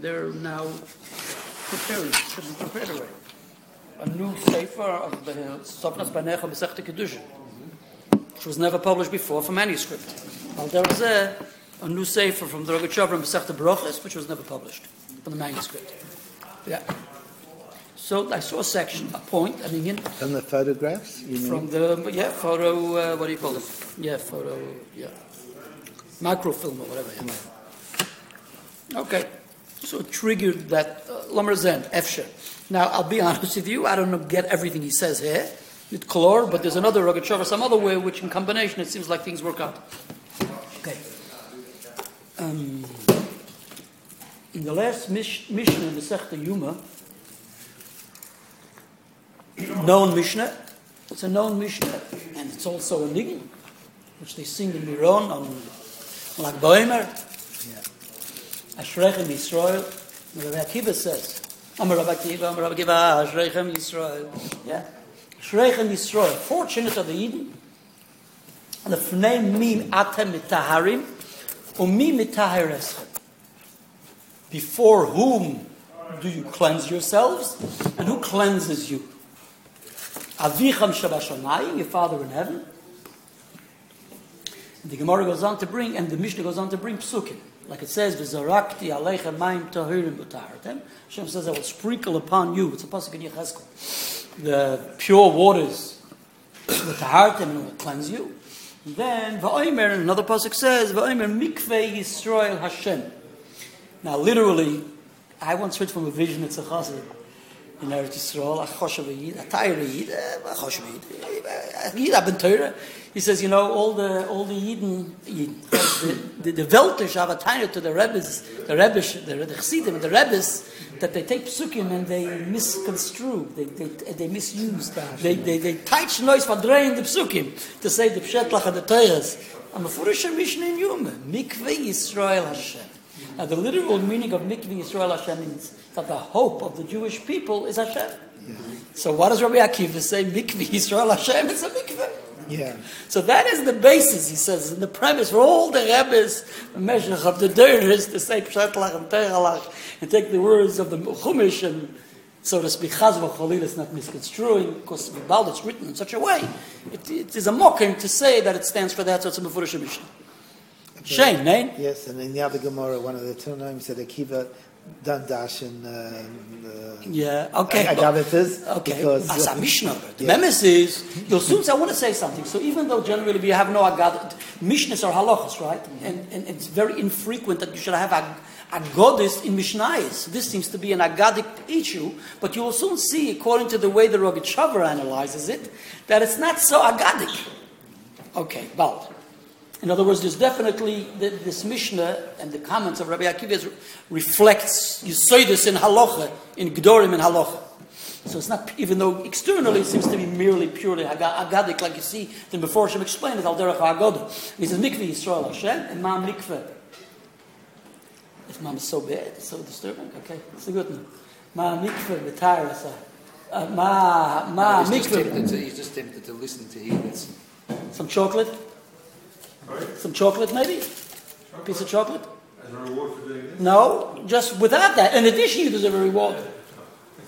they're now preparing, should be prepared already. A new sefer of the Tzofnas Paneach Masechta Kedushin, which was never published before for manuscript. Al Derzeh, a new sefer from the Rogachover Masechta Brochus, which was never published for the manuscript. Yeah. So I saw a section, a point, I mean, From the photographs, you mean? from the yeah photo. Uh, what do you call it? Yeah, photo. Yeah, microfilm or whatever. Yeah. Okay, so it triggered that uh, Lamer Zen Efsher. Now I'll be honest with you. I don't get everything he says here. With color, but there's another Rogachover, some other way, which in combination it seems like things work out. Okay. Um, in the last mish- mission in the Sechta Yuma, known Mishnah. It's a known Mishnah, and it's also a niggun, which they sing in Miron on Lag Boimer. Ashrechem Yisrael. Rabbi Akiva says, Amar Rabbi Akiva, Amar Rabbi Akiva, Ashrechem Yisrael. Yeah. Ashrechem Yisrael. Fortunate are the Eden. And the name mim atem mitaharim, umi mitahareschem. Before whom do you cleanse yourselves? And who cleanses you? Avicham Shabashamayim, your father in heaven. And the Gemara goes on to bring, and the Mishnah goes on to bring psukim. Like it says, V'zarakti aleichem mayim tahirim b'tahartem. Hashem says, I will sprinkle upon you, it's a pasuk in Yechezkel, the pure waters, b'tahartem, and will cleanse you. Then, and another pasuk says, V'oimer mikveh Yisrael Hashem. Now, literally, I once heard from a vision, it's a in Eretz Yisrael, a choshev yid, a tayr yid, a choshev yid, a yid eh, eh, aben Torah. He says, you know, all the all the Yidden, Yidden the the, the Weltish have a tayr to the Rebbes, the Rebbish, the, the Chassidim, the Rebbes, that they take psukim and they misconstrue, they they, they misuse, they they they teach noise for drain the psukim to say the pshetlach and the Torahs. I'm a furisha mission in Yom, mikveh Yisrael Hashem. Now, the literal meaning of mikveh Yisrael Hashem means that the hope of the Jewish people is Hashem. So, what does Rabbi Akiva say? Mikveh Yisrael Hashem is a mikveh. Yeah. So that is the basis, he says, and the premise for all the Rebbe's measure of the Deiris to say Pshatlach and Teiralach and take the words of the Chumash and so to speak, Chaz v'cholil is not misconstruing, because Vibal it's written in such a way. It, it is a mocking to say that it stands for that, so it's a Mefurish Mishnah. Shame, nein? Yes, and in the other Gemara, one of the two names said Akiva done dash and uh, uh, Yeah, okay. Okay, because as a Mishnah. The Yeah. memes is, you'll soon say, I want to say something. So even though generally we have no agad, Mishnahs are halachas, right? And, and it's very infrequent that you should have a, a goddess in Mishnayis. This seems to be an agadic issue, but you will soon see, according to the way the Rogachover analyzes it, that it's not so agadic. Okay, well, in other words, there's definitely the, this Mishnah and the comments of Rabbi Akiva reflects, you say this in halacha, in Gdorim in halacha. So it's not, even though externally it seems to be merely purely aga- agadic, like you see, then before Hashem explained it, al derech ha'agodah. He says, mikveh Yisrael Hashem, and ma mikveh. If mom is so bad, it's so disturbing, okay, it's a good one. Ma mikveh v'tayr uh, Ma, ma he's, just tempted mikveh. he's just tempted to listen to hear this. Some chocolate? Some chocolate, maybe? A piece of chocolate? As a reward for doing this? No, just without that. In addition, you deserve a reward.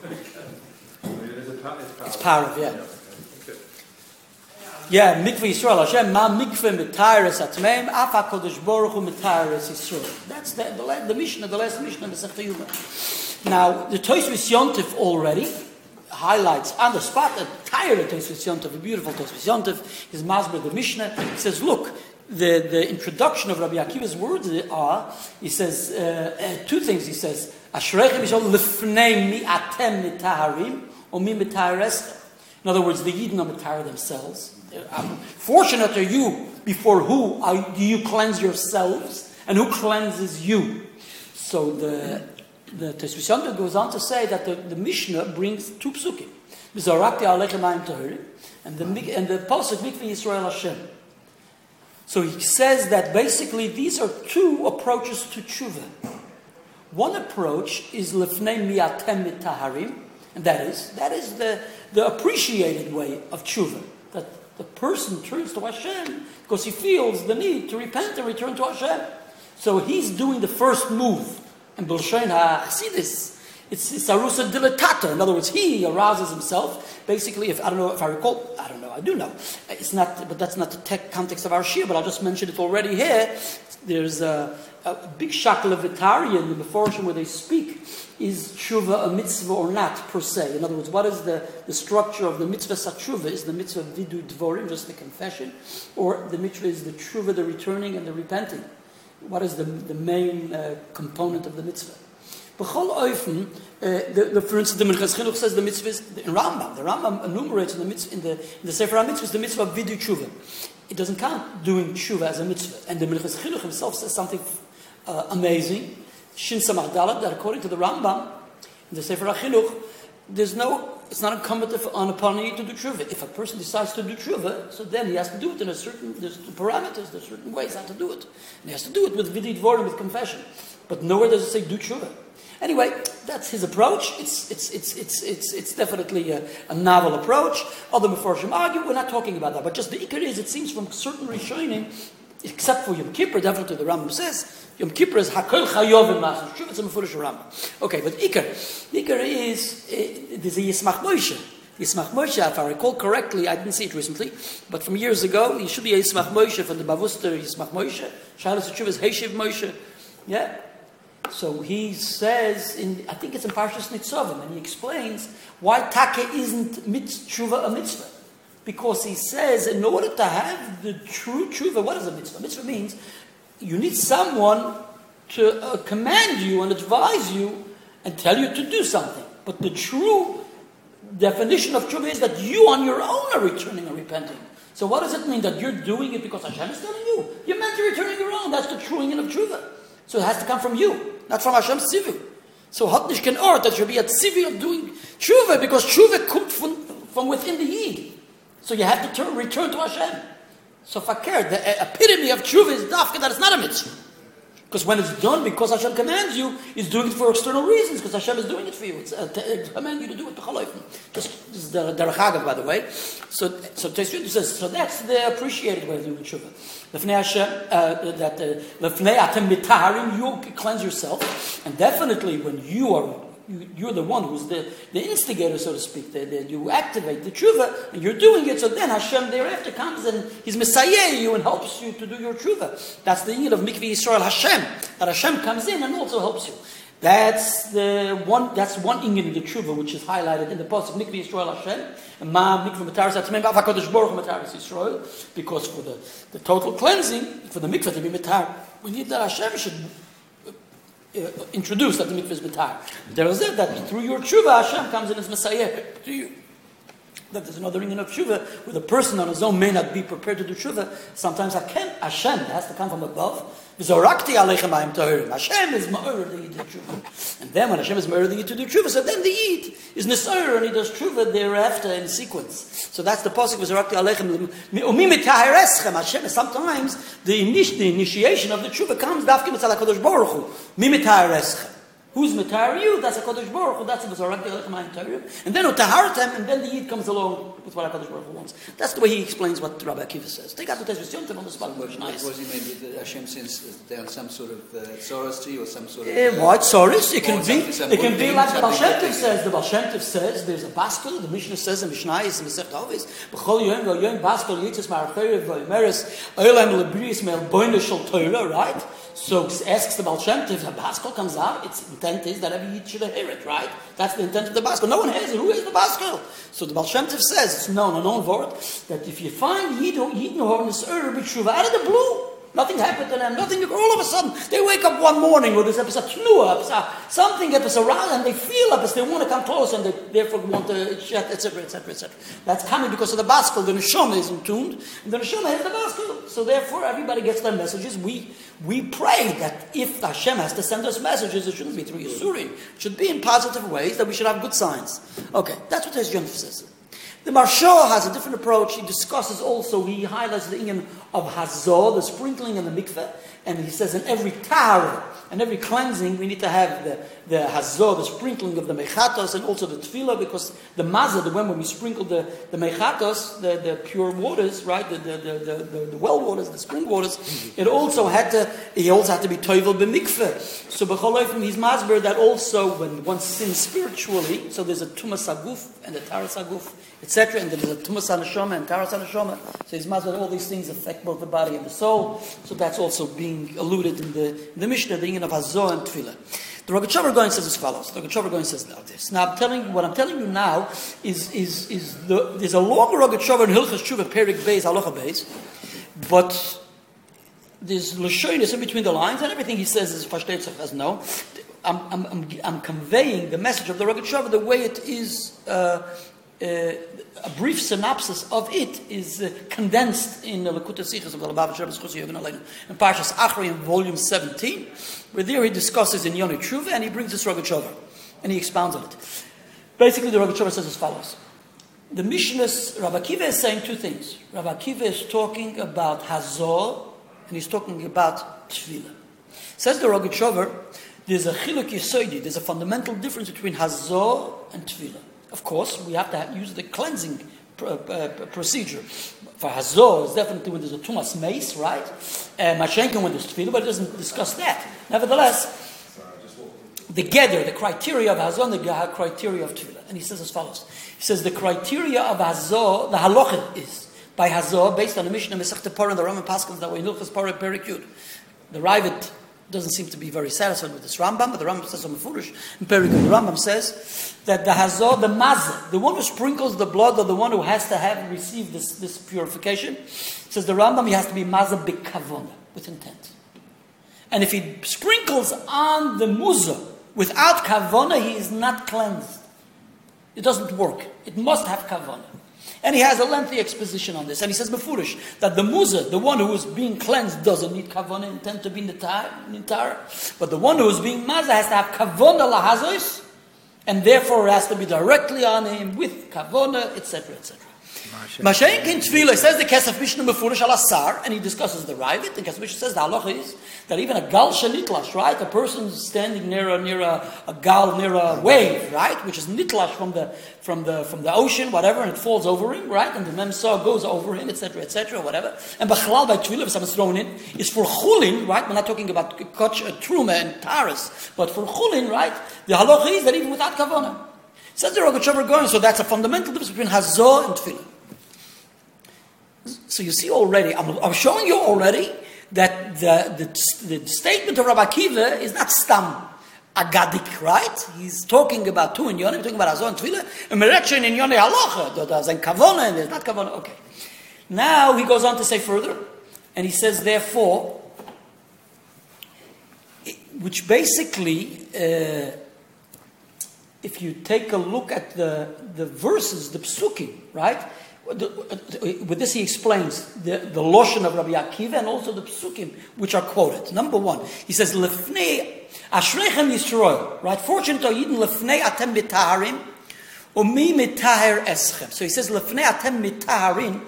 It's a pa- it's It's power. power, yeah. Yeah, mikveh Yisrael Hashem, ma mikveh mitayrus atmeim, af HaKadosh Baruch Hu mitayrus Yisrael. That's the, the, the Mishnah, the last Mishnah Sefta Yuma. Now, the Tosfos Yontif already highlights on the spot the entire Tosfos Yontif, a beautiful Tosfos Yontif, his Masber, the Mishnah. He says, look, the, the introduction of Rabbi Akiva's words are, he says, uh, uh, two things he says, Ashrechem lifnei mi atem mitaharim, or mi. In other words, the Yidden are Matar themselves. Um, Fortunate are you before who are, do you cleanse yourselves, and who cleanses you? So the the Tosfos Yontif goes on to say that the, the Mishnah brings two psukim. And the and the pasuk mikveh Yisrael Hashem. So he says that basically these are two approaches to tshuva. One approach is lefnei miatem mitaharim, and that is that is the, the appreciated way of tshuva. That the person turns to Hashem because he feels the need to repent and return to Hashem. So he's doing the first move And Bilshain HaChsidis, ah, it's, it's arusa dilatata. In other words, he arouses himself. Basically, if I don't know if I recall, I don't know, I do know. It's not, but that's not the tech context of our shir. But I'll just mention it already here. There's a, a big shackle of Vitarian in the portion where they speak. Is tshuva a mitzvah or not per se? In other words, what is the, the structure of the mitzvah satshuva? Is the mitzvah vidu dvorim, just the confession, or the mitzvah is the tshuva, the returning and the repenting? What is the, the main uh, component of the mitzvah? B'chol oifen, uh, the, the, for instance, the Minchas Chinuch says the mitzvah in Rambam. The Rambam enumerates in the mitzvah, in the, in the Sefer HaMitzvah the mitzvah of vidu tshuva. It doesn't count doing tshuva as a mitzvah. And the Minchas Chinuch himself says something uh, amazing. Shin Samach Dalet, that according to the Rambam, in the Sefer HaChinuch, there's no, it's not incumbent on upon you to do tshuva. If a person decides to do tshuva, so then he has to do it in a certain, there's parameters, there's certain ways how to do it. And he has to do it with vidit vorim, with confession. But nowhere does it say do tshuva. Anyway, that's his approach. It's, it's, it's, it's, it's, it's definitely a, a novel approach. Other Mefarshim argue, we're not talking about that. But just the Iker is, it seems from certain Rishonim, except for Yom Kippur, definitely the Rambam says, Yom Kippur is Hakol Chayov in It's a Mefurish Rambam. Okay, but Iker, Iker is, uh, there's a Yismach Moshe. Yismach Moshe, if I recall correctly, I didn't see it recently, but from years ago, he should be a Yismach Moshe from the Bavuster Yismach Moshe. Shalos Tshuva is Heshiv Moshe. Yeah, so he says, in, I think it's in Parshas Nitzavim, and he explains why Take isn't mitzvah a mitzvah. Because he says, in order to have the true tshuva, what is a mitzvah? Mitzvah means you need someone to uh, command you and advise you and tell you to do something. But the true definition of tshuva is that you on your own are returning and repenting. So what does it mean that you're doing it because Hashem is telling you? You're meant to return on your own. That's the true meaning of tshuva. So it has to come from you not from Hashem's tzivi. So hat nicht kein Ort, that should be a tzivi of doing tshuva, because tshuva comes from, from within the yid. So you have to turn, return to Hashem. So fakir, the epitome of tshuva is dafka that it's not a mitzvah. Because when it's done because Hashem commands you, He's doing it for external reasons, because Hashem is doing it for you. It's uh, command you to do it. Just, this is the Derech by the way. So, so says, so that's the appreciated way of doing tshuva. Lefnei atem mitaharim, you cleanse yourself, and definitely when you are you, are the one who's the, the instigator, so to speak. The, the, you activate the tshuva, and you're doing it. So then Hashem thereafter comes and He's messiah you and helps you to do your tshuva. That's the need of Mikveh Yisrael Hashem. That Hashem comes in and also helps you. That's the one. That's one ingin the tshuva which is highlighted in the pasuk Mikveh Yisrael Hashem Ma Mikveh Mataris Atzmei Ba'Vakadosh Baruch Mataris Yisrael because for the, the total cleansing for the mikvah to be mitar we need that Hashem should uh, introduced that the mikvah is mitar. There is it that through your tshuva Hashem comes in as Messiah to you. That there's another ring of tshuva where the person on his own may not be prepared to do tshuva. Sometimes Hashem has to come from above Zorakti aleichem ayim tohirim. Hashem is ma'or the yid tshuva. And then when Hashem is ma'or the yid to do tshuva, so then the yid is nisayr and he does tshuva thereafter in sequence. So that's the pasuk with Zorakti aleichem. Umi mitahireschem. Hashem, sometimes the, init- the initiation of the tshuva comes dafkim etzal HaKadosh Baruch Hu. Who's Matar you? That's a Kodesh Baruch Hu. That's a Bazarak And then Utaharatem, and then the Yid comes along with what HaKadosh Baruch Hu wants. That's the way he explains what Rabbi Akiva says. Take out the Tosfos Yontif on the spot. What, nice. what he? That Hashem sends down some sort of uh, Soros to you or some sort of... Uh, what? Soros? It can be, it can be like the Baal says. The Baal says there's a baskel. The Mishnah says in Mishnah is in the Seft Avis. B'chol yom go yom baskel yitzis ma'archerev v'yimeres olam lebriis me'el boine shel Torah, right? So asks the Baal Shem if the Baskel comes out, its intent is that every Yid should hear it, right? That's the intent of the Baskel. No one hears it. Who hears the Baskel? So the Baal Shem says, it's known, a known word, that if you find Yid who horn is Ur, out of the blue, Nothing happened to them. Nothing. All of a sudden, they wake up one morning with this episode, something episode around, and they feel up as they want to come close, and they therefore want to etc., etc., etc. That's coming because of the baskel. The neshama is tuned, and the neshama has the baskel. So therefore, everybody gets their messages. We we pray that if the Hashem has to send us messages, it shouldn't be through Yisurim. It should be in positive ways that we should have good signs. Okay, that's what Hezjon says. The Marsha has a different approach. He discusses also, he highlights the Inyan of Hazor, the sprinkling in the mikveh, and he says in every tahara and every cleansing we need to have the, the hazor, the sprinkling of the mechatos, and also the tefillah, because the mazah, the when, when we sprinkle the, the mechatos, the, the pure waters, right, the, the, the, the, the well waters, the spring waters, it also had to, he also had to be toivel b'mikveh. So b'choloifim, he's masber that also when one sins spiritually, so there's a tumas aguf and a taras aguf, etc., and there's a tumas anashoma and taras anashoma, so he's masber all these things affect both the body and the soul, so that's also being alluded in the, in the Mishnah, the union of Hazor and Tefillah. The Rogachover going says as follows. The Rogachover going says now this. Now I'm telling what I'm telling you now is is is the, there's a longer Rogachover in Hilchas Tshuva Perik Beis Halacha Beis, but there's lashonis in between the lines, and everything he says is Pashtetzer as no. I'm, I'm, I'm, I'm, conveying the message of the Rogachover the way it is. Uh, a brief synopsis of it is uh, condensed in the Likkutei Sichos of the Lubavitch Rebbe's Yogan Aleinu in Parshas Achri in volume 17, where there he discusses in Yoni Tshuva and he brings this Rogachover and he expounds on it. Basically, the Rogachover says as follows. The Mishnah's, Rabbi Akiva is saying two things. Rabbi Akiva is talking about Hazor and he's talking about Tefillah. Says the Rogachover, there's a chiluk yisoidi, there's a fundamental difference between Hazor and Tefillah. Of course, we have to use the cleansing pr- uh, procedure. For Hazor, it's definitely when there's a Tumas mace, right? And Mashenkin when there's Tefillah, but it doesn't discuss that. Nevertheless, the gather, the criteria of Hazor, and the criteria of Tefillah. And he says as follows. He says the criteria of Hazor, the halachah is, by Hazor, based on the Mishnah Mesach Parah and the Rambam Paschals that were in Hilchas Parah Perikud. The Ravid doesn't seem to be very satisfied with this Rambam, but the Rambam says on Mefurish, in Perikud, the Rambam says that the Hazor, the Mazah, the one who sprinkles the blood, or the one who has to have received this, this purification, says the Rambam, he has to be Mazah bikavona, with intent. And if he sprinkles on the Muzah without kavona, he is not cleansed. It doesn't work. It must have kavona. And he has a lengthy exposition on this. And he says, Mefurish, that the muza, the one who is being cleansed, doesn't need kavona intent to be nitar. But the one who is being maza has to have kavona lahazos, and therefore has to be directly on him with kavona, etc., etc. Mashenk in Tefillah says the Kesef Mishnah Mefurish al Asar, and he discusses the Ravid. The Kesef Mishnah says the halacha is that even a gal shenitlash, right? A person standing near a near a, a gal near a wave, right, which is nitlash from the from the from the ocean, whatever, and it falls over him, right, and the memsa goes over him, etc., etc., whatever. And b'chalal by Tefillah, if someone's thrown in, is for chulin, right? We're not talking about koch, uh, truma and taras, but for chulin, right? The halacha is that even without kavana. Says the Rogachover going, so that's a fundamental difference between hazor and tefillah. So you see already, I'm, I'm showing you already that the, the, the, statement of Rabbi Akiva is not stam agadik, right? He's talking about two in Yonah, talking about Azon Tefillah, and Merekshin in Yonah Halacha, there's an Kavona and there's not Kavona. Okay. Now he goes on to say further, and he says, therefore, which basically, uh, if you take a look at the, the verses, the psukim, right? with this he explains the, the lotion of Rabbi Akiva and also the psukim which are quoted. Number one, he says, Lefnei Ashrechem Yisrael, right? Fortunate are Yidin Lefnei Atem Mitaharim, Umi Mitaher Eschem. So he says, Lefnei Atem Mitaharim,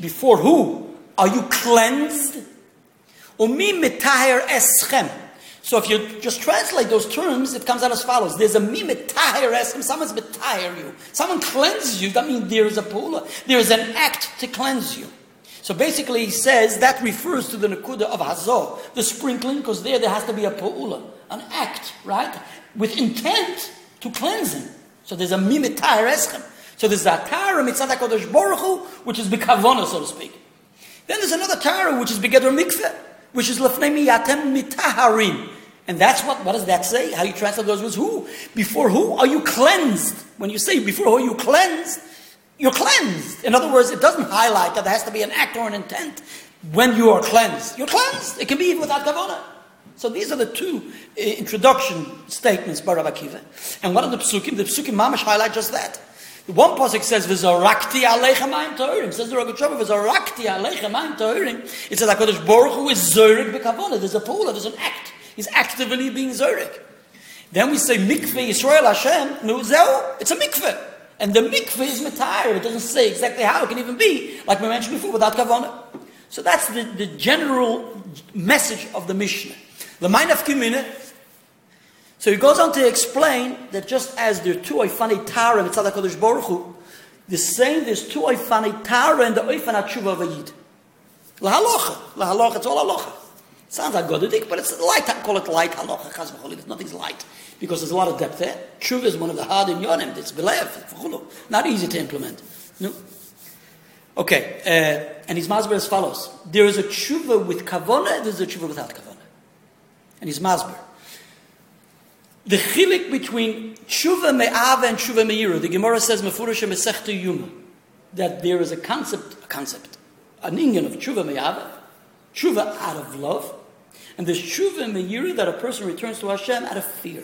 before who? Are you cleansed? Umi Mitaher Eschem. So if you just translate those terms, it comes out as follows. There's a mimetahir eskim, someone's metahir you. Someone cleanses you, that means there is a pula. There is an act to cleanse you. So basically he says that refers to the nakuda of hazor, the sprinkling, because there there has to be a pula, an act, right? With intent to cleanse him. So there's a mimetahir eskim. So there's a tara mitzad HaKadosh Baruch Hu, which is bikavona, so to speak. Then there's another tara, which is begeder mikveh, which is lefnei miyatem mitaharim. And that's what, what does that say? How you translate those words? Who? Before who are you cleansed? When you say before who are you cleansed, you're cleansed. In other words, it doesn't highlight that there has to be an act or an intent when you are cleansed. You're cleansed. It can be even without kavana. So these are the two uh, introduction statements by Rabbi Akiva. And one of the psukim? The psukim mamash highlight just that. The one pasuk says v'zorakti aleichem ma'im tohirim. Says the Rabbi Shlomo v'zorakti aleichem ma'im tohirim. It says Hakadosh Baruch Hu is zorik b'kavana. There's a pool. There's an act. He's actively being Zurich. Then we say mikveh Yisrael Hashem, no, it's a mikveh. And the mikveh is Matayr. It doesn't say exactly how it can even be, like we mentioned before, without Kavanah. So that's the, the general message of the Mishnah. The mind of Kimina. So he goes on to explain that just as there are two oifani Tara and Tzadak Kodesh Baruch Hu, the same there's two oifani Tara and the oifan Atshuva Vayid. La halacha. La halacha, it's all halacha. Sounds like Gododik, but it's light. I call it light halacha. Chaz Nothing's light because there's a lot of depth there. Tshuva is one of the hard in yonim. It's belev. Not easy to implement. No. Okay, uh, and his masber as follows: There is a tshuva with kavona, there's a tshuva without kavona. And his masber. The chilik between tshuva me'ava and tshuva me'ira, the Gemara says mefurish mesechta yuma, that there is a concept, a concept, an inyan of tshuva me'ava, tshuva out of love, and there's tshuva me'ira that a person returns to Hashem out of fear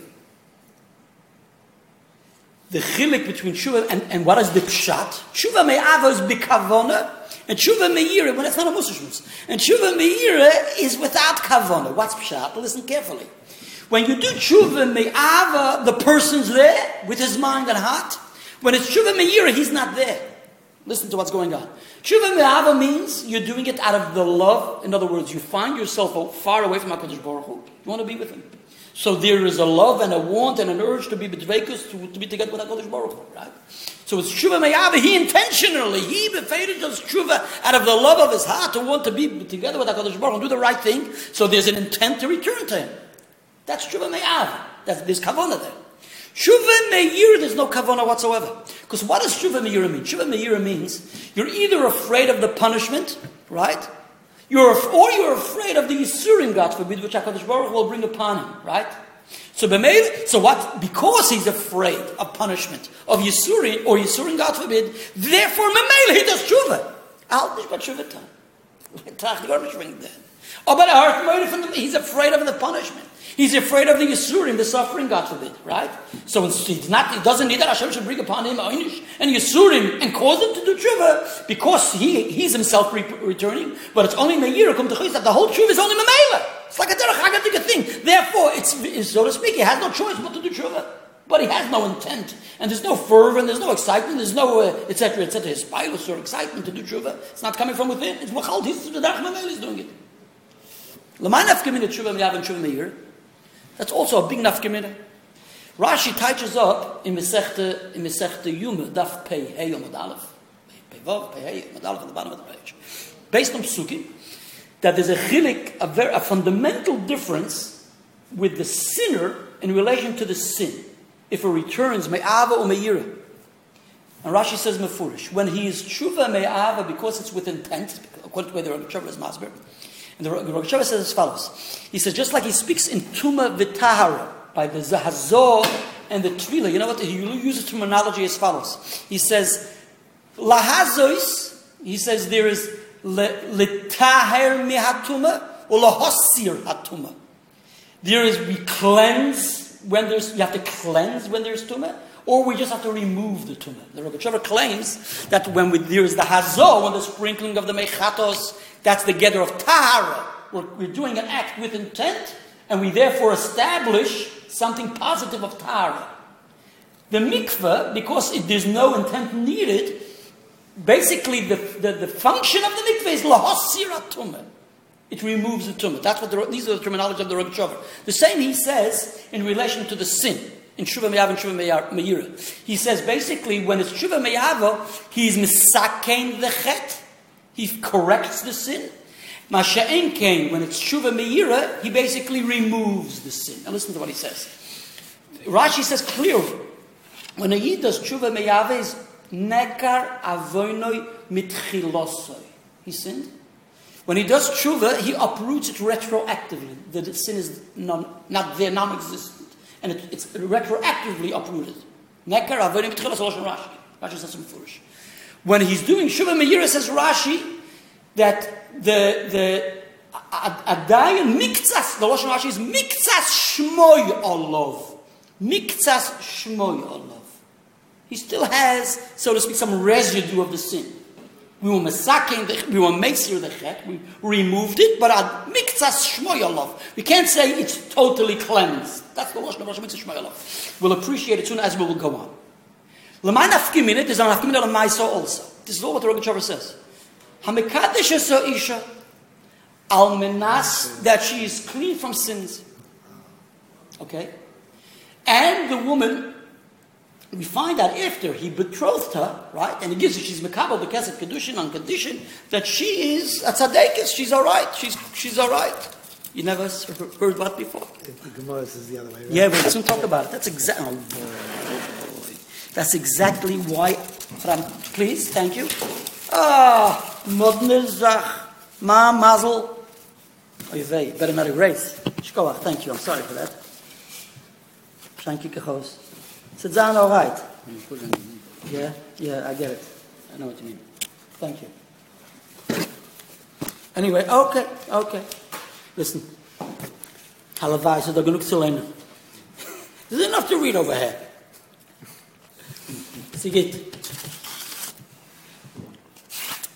the chilik between tshuva and, and what is the pshat? Tshuva me'ava is bikavona, and tshuva me'ira, when it's not a musashmus. And tshuva me'ira is without kavona. What's pshat? Listen carefully. When you do tshuva me'ava, the person's there with his mind and heart. When it's tshuva me'ira, he's not there. Listen to what's going on. Tshuva me'ava means you're doing it out of the love. In other words, you find yourself far away from HaKadosh Baruch Hu. You want to be with him. So there is a love and a want and an urge to be bedvekus, to, to be together with HaKadosh Baruch Hu, right? So it's tshuva meyava. He intentionally, he befeited does tshuva out of the love of his heart to want to be together with HaKadosh Baruch Hu, do the right thing. So there's an intent to return to him. That's tshuva meyava. That's, there's kavana there. Tshuva meir, there's no kavana whatsoever. Because what does tshuva meir mean? Tshuva meir means you're either afraid of the punishment, right? You're, or you're afraid of the Yisurim, God forbid, which HaKadosh Baruch will bring upon him, right? So B'meil, so what? Because he's afraid of punishment, of Yisurim, or Yisurim, God forbid, therefore B'meil, he does tshuva. Al nishbat ring then. Oh, he's afraid of the punishment. He's afraid of the Yisurim, the suffering, God forbid, right? So he's not, he doesn't need that Hashem should bring upon him Einish and Yisurim and cause him to do tshuva because he, he's himself re- returning. But it's only Meir come to that the whole tshuva is only Mamela. It's like a derech hagadik thing. Therefore, it's, it's, so to speak, he has no choice but to do tshuva. But he has no intent, and there's no fervor, and there's no excitement, there's no etc. Uh, etc. Et his pilus or excitement to do tshuva. It's not coming from within. It's machal. He's the derech Mamela is doing it. L'manaf kemin tshuva miyav and tshuva Meir. That's also a big nafkamina. Rashi touches up in Mesechta, in Mesechta Yuma, Daf Pei Hey Yomad Aleph. Pei Vav, Pei Hey Aleph at the bottom of the page. Based on Psukim, that there's a chilik, a, very, a fundamental difference with the sinner in relation to the sin. If it returns, me'ava or me'ira. And Rashi says mefurish. When he is tshuva me'ava, because it's with intent, according to where the Rabbi is masber, and the Rosh says as follows. He says, just like he speaks in Tuma Vitahara, by the Zahazor and the Tvila, you know what? He uses terminology as follows. He says, Lahazois, he says there is Litaher mihatuma or Lahosir hatuma. There is we cleanse when there's, you have to cleanse when there's tuma, or we just have to remove the tumah. The Rogachover claims that when we, there is the hazo, when the sprinkling of the mechatos, that's the gather of tahara. We're, we're, doing an act with intent, and we therefore establish something positive of tahara. The mikveh, because it, there's no intent needed, basically the, the, the function of the mikveh is lahosirat tumah. It removes the tumah. That's what the, these are the terminology of the Rogachover. The same he says in relation to the sin in Shuva Meyav and Shuva Meira. He says basically when it's Shuva Meyavo, he's misakein the chet, he corrects the sin. Masha'en came when it's Shuva Meira, he basically removes the sin. Now listen to what he says. Rashi says clearly, when a Yid does Shuva Meyave is nekar avoinoi mitchilosoi. He sinned. When he does tshuva, he uproots it retroactively. The sin is non, not there, non-existent and it, it's retroactively uprooted. Nekar avodim tchilas Rashi. Rashi says some foolish. When he's doing Shuvah Meira, says Rashi that the the Adayan Miktsas, the Lashon Rashi is Miktsas Shmoy Olov. Miktsas Shmoy Olov. He still has, so to speak, some residue of the sin. We were masaking, the, we were masir the chet, we removed it, but ad miktsas shmoyalov. We can't say it's totally cleansed. That's the lashon of Rosh Mitzvah shmoyalov. We'll appreciate it soon as we will go on. L'may nafkiminit is an nafkiminit on Maisa also. This is all what the Rogachover says. Hamikadesh so isha al menas that she is clean from sins. Okay? And the woman, we find out after he betrothed her, right? And he gives her, she's Mekabel, the of Kedushin, on condition that she is a tzadekis, she's all right, she's, she's all right. You never heard that before? The Gemara says the other way around. Yeah, we'll soon talk about it. That's exactly. That's exactly why. Please, thank you. Ah, modne Zach, ma mazel. Oy vey, better not erase. Shkoach, thank you. I'm sorry for that. Thank you, Kachos. Down, all right. Yeah, yeah, I get it. I know what you mean. Thank you. Anyway, okay, okay. Listen. Halavai, so they're going to learn. There's enough to read over here. Sigit.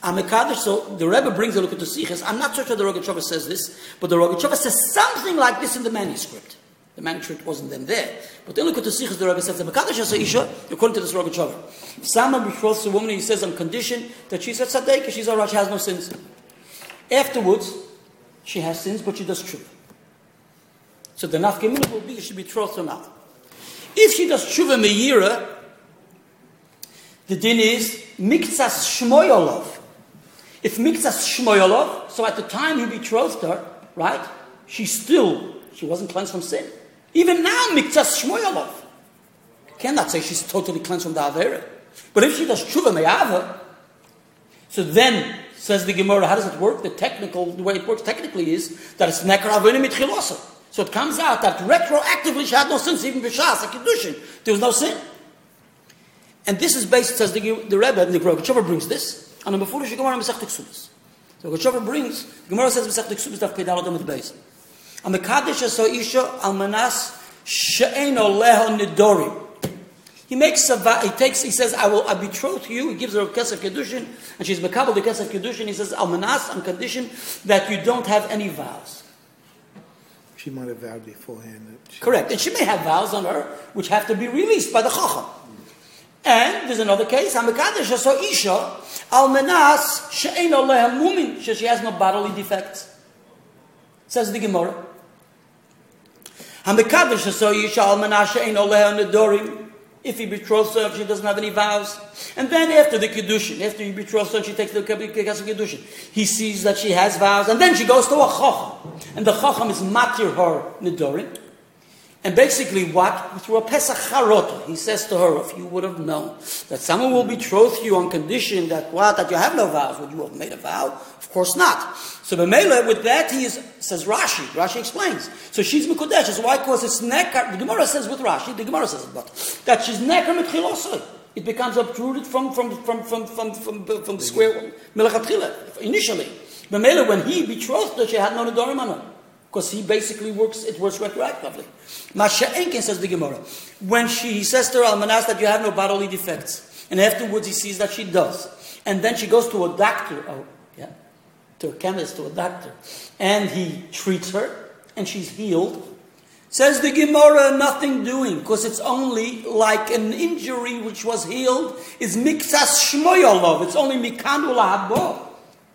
Amekadosh, so the Rebbe brings a Likkutei Sichos. I'm not so sure the Rogachover says this, but the Rogachover says something like this in the manuscript. The manuscript wasn't then there. But then Likkutei Sichos, the Rebbe says, Amekadosh is a Isha, according to this Rogachover. If someone betroths a woman, he says on condition that she's a tzaddik, she's all right, she has no sins. Afterwards, she has sins, but she does tshuva. So the nafkamina will be she betrothed or not. If she does tshuva meira, the din is mikzas shmoyolov. If mikzas shmoyolov, so at the time he betrothed her, right, she still, she wasn't cleansed from sin. Even now, mikzas shmoyolov. Cannot say she's totally cleansed from the Avera. But if she does tshuva me'ava, so then, says the Gemara, how does it work? The technical, the way it works technically is that it's nekar mitchilosa. So it comes out that retroactively she had no sins, even b'shas, a kiddushin. There was no sin. And this is based, says the, the Rebbe, and the Rogachover brings this, on the Mefurish Gemara Masech Ksubis. So Rogachover brings, the Gemara says Masech Ksubis daf pedal adam with base. Am Mekadesh so isha al manas she'eno leho nidorim. He makes a he takes he says I will I betroth you. He gives her a kesef kedushin, and she's mekabel the kesef kedushin. He says al manas on condition that you don't have any vows. She might have vowed beforehand that she, Correct, and she may have vows on her which have to be released by the chacham. And there's another case. Hamikadesh so isha al manas she'eno leha mumin. She has no bodily defects. Says the Gemara. Hamikadesh so isha al manas she'eno leha nedorim. If he betroths her, if she doesn't have any vows. And then after the Kiddushin, after he betroths her, she takes the Kiddushin. He sees that she has vows, and then she goes to a Chacham. And the Chacham is matir her Nidorim. And basically what? Through a Pesach Charot, he says to her, if you would have known that someone will betroth you on condition that what? That you have no vows, would you have made a vow? Of course not. So Bemela, with that, he is, says Rashi. Rashi explains. So she's Mekudesh. So why? Because it's nekar. The Gemara says with Rashi, the Gemara says but that she's nekar mitchilosoi. It becomes uprooted from from from from from from, from, from square one. Melachatchila, initially. Bemela, when he betrothed her, she had no nedorim on her. Because he basically works, it works retroactively. Masha Enkin says the Gemara. When she he says to her, Almanas, that you have no bodily defects. And afterwards he sees that she does. And then she goes to a doctor, oh, yeah, to a chemist, to a doctor. And he treats her, and she's healed. Says the Gemara, nothing doing, because it's only like an injury which was healed, is miksas shmoyolov. It's only mikandula habo.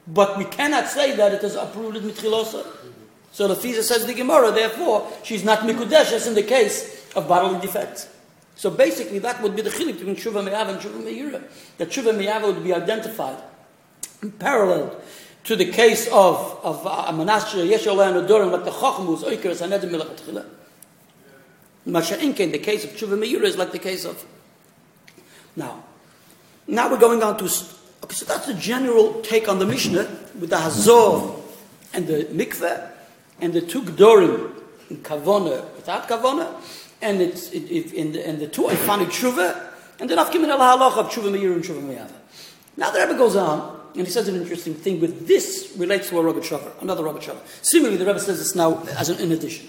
But we cannot say that it is uprooted mitchilosa. So the Fisa says the Gemara, therefore, she's not Mikudeshes in the case of bodily defects. So basically, that would be the chilik between Tshuva Me'av and Tshuva Me'ira. That Tshuva Me'av would be identified, paralleled to the case of, of uh, Manasseh, Yeshua and Adorim, like the Chacham who's Oiker, Sanedim Melech Tchila. Masha'inke, in the case of Tshuva Me'ira, is like the case of. Now, now we're going on to. Okay, so that's the general take on the Mishnah with the Hazor and the Mikveh and the two Gdorim in Kavona without Kavona, and it's it, it, in the and the two Ifani Tshuva, and then Afkim al Halach of Tshuva Meir and Tshuva Meyava. Now the Rebbe goes on, and he says an interesting thing. With this relates to a Rebbe Shavar, another Rebbe Shavar. Similarly, the Rebbe says this now as an in addition.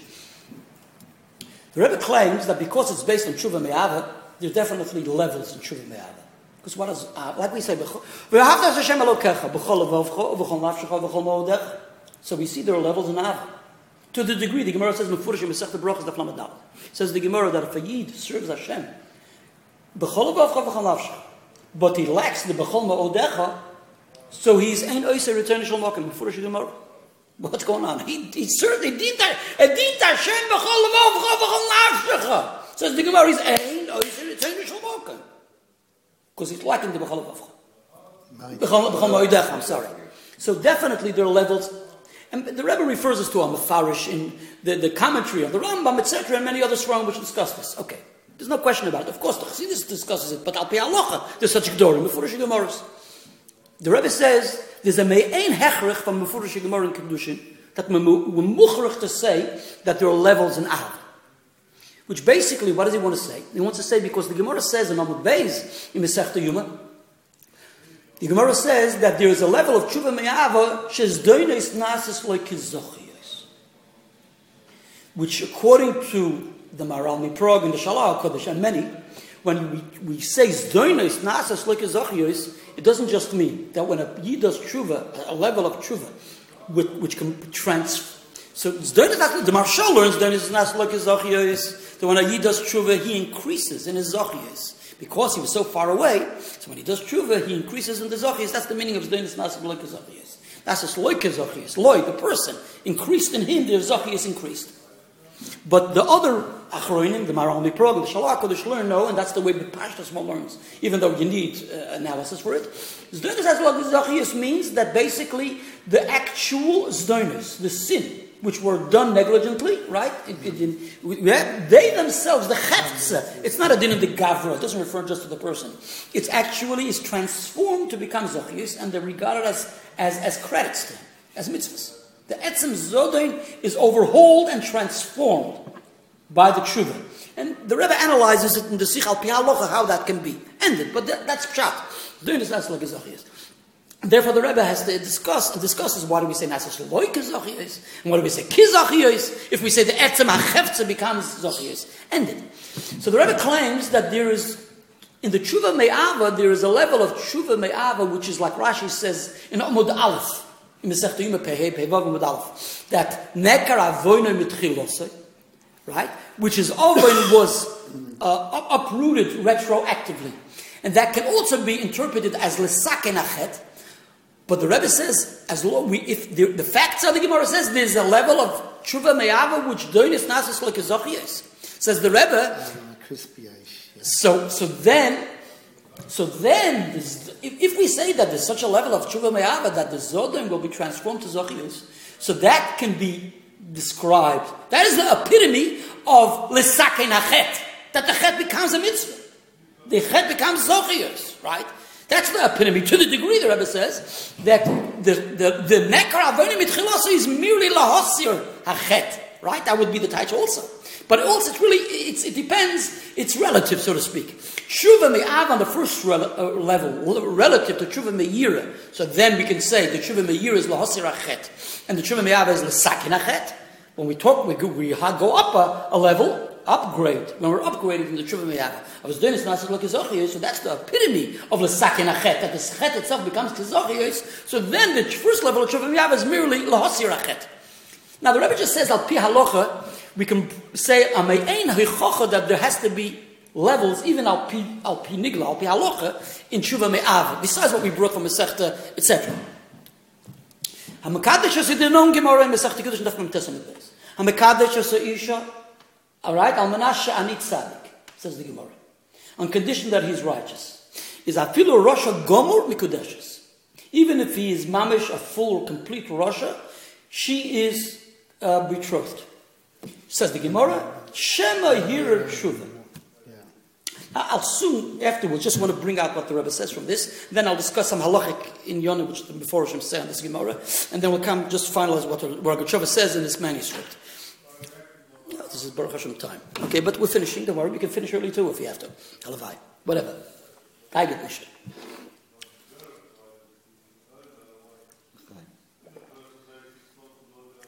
The Rebbe claims that because it's based on Tshuva Meyava, there's definitely levels in Tshuva Meyava. Because what is, uh, like we say, "V'ahavta Hashem Elokecha b'chol levavcho v'chol nafshecha v'chol. So we see there are levels in Ava. To the degree, the Gemara says, Mefurish Masech the Brachas the Flamadal. Says the Gemara that if a Yid serves Hashem. But he lacks the b'chol ma'odecha, so he's ein oiser return shal mokim, before she gemara. What's going on? He, he certainly did that. It did Hashem v'chol nafsha. Says the Gemara, he's ein oiser return shal mokim. Because he's lacking the b'chol avavcha. B'chol ma'odecha, I'm sorry. So definitely there are levels and the Rebbe refers us to a Mefarish in the, the commentary of the Rambam, etc., and many other Sfarim which discuss this. Okay. There's no question about it. Of course, the Chassidus discusses it, but al pi there's such gedorim, Mefurish Gemaras. The Rebbe says there's a me'ein hechrich from Mefurish Gemara in Kedushin that we're muchrich to say that there are levels in Av. Which basically, what does he want to say? He wants to say because the Gemara says in Amud Beis in Masechta Yuma, the Gemara says that there is a level of tshuva me'ava shes doines nasis like kizochios, which according to the Maharal MiPrague and the Shelah Hakodesh and many, when we, we say doines nasis like kizochios, it doesn't just mean that when a yid does tshuva, a level of tshuva, which, which can transfer. So the Marshal learns doines nasis like kizochios, that when a yid does tshuva, he increases in his zochios because he was so far away, so when he does tshuva, he increases in the zochis. That's the meaning of Zdonis Nasib Loika Zochis. That's a Sloika Zochis. Loi, the person, increased in him, the Zochis increased. But the other Achroinim, the Maharal MiPrague, the Shalach, the learn no, and that's the way the Pashtas learns, even though you need uh, analysis for it. Zdonis Nasib Zochis means that basically the actual Zdonis, the sin, which were done negligently, right? It, it, it, they themselves, the cheftza, it's not a din of the gavra, it doesn't refer just to the person. It's actually is transformed to become zochius, and they're regarded as, as, as credits to him, as mitzvahs. The etzem zodain is overhauled and transformed by the tshuva. And the Rebbe analyzes it in the Sikh al how that can be ended, but that, that's pshat. Doing this as like a zochius. Therefore, the Rebbe has to discuss discusses why do we say Nasas Loy Kizachiyos and why do we say Kizachiyos if we say the Etzem HaChefza becomes Zachiyos. Ended. So the Rebbe claims that there is in the Tshuva Me'ava there is a level of Tshuva Me'ava which is like Rashi says in Amud Aleph in Masech Yuma Pehei Pevav Amud Aleph that Nekar Mitchilose right which is Avoin was uh, uprooted retroactively and that can also be interpreted as Lesaken Achet but the Rebbe says, as long we, if the, the facts of the Gemara says there's a level of tshuva meyava which doinis nasis like Says the Rebbe. So so then, so then, if, if, we say that there's such a level of tshuva meyava that the zodim will be transformed to zochios, so that can be described. That is the epitome of lesakein hachet. That the chet becomes a mitzvah. The chet becomes zochios, right? That's the epitome. To the degree the Rebbe says that the the the nekar avonim mitchilasa is merely lahosir hachet. Right? That would be the title also. But also, it's really it's, it depends. It's relative, so to speak. Shuva me'av on the first rel- uh, level, relative to shuva me'ira. So then we can say the shuva me'ira is lahosir hachet, and the shuva me'av is lasakin hachet. When we talk, we go, we go up a, a level upgrade, when we're upgrading from the Tshuva Meyava. I was doing this Nasir Kizochiyos, so that's the epitome of the Sakin Achet, that the Chet itself becomes Kizochiyos, so then the first level of Tshuva Meyava is merely Lahosir Achet. Now the Rebbe just says, Al Pi Halocha, we can say, Amein Hichocha, that there has to be levels, even Al Pi, al pi Nigla, Al Pi Halocha, in Tshuva Me'ava, besides what we brought from Masechta, etc. Hamakadesh is the non Gemara in Masechta Kiddush, and that's from Tessamid Hamakadesh is Isha, all right, Al Menashe Anit Tzadik, says the Gemara, on condition that he's righteous. Is Afilu Rasha Gomor Mikudeshes. Even if he is mamish, a full, complete Rasha, she is uh, betrothed. Says the Gemara, Shema Hira Shuvah. I'll soon afterwards just want to bring out what the Rebbe says from this. Then I'll discuss some halachic in Yonah, which the before Hashem say on this Gemara, and then we'll come just finalize what Rogatchover says in this manuscript. This is Baruch Hashem time. Okay, but we're finishing. Don't worry, we can finish early too if you have to. Halavai. Whatever. I get Mishnah.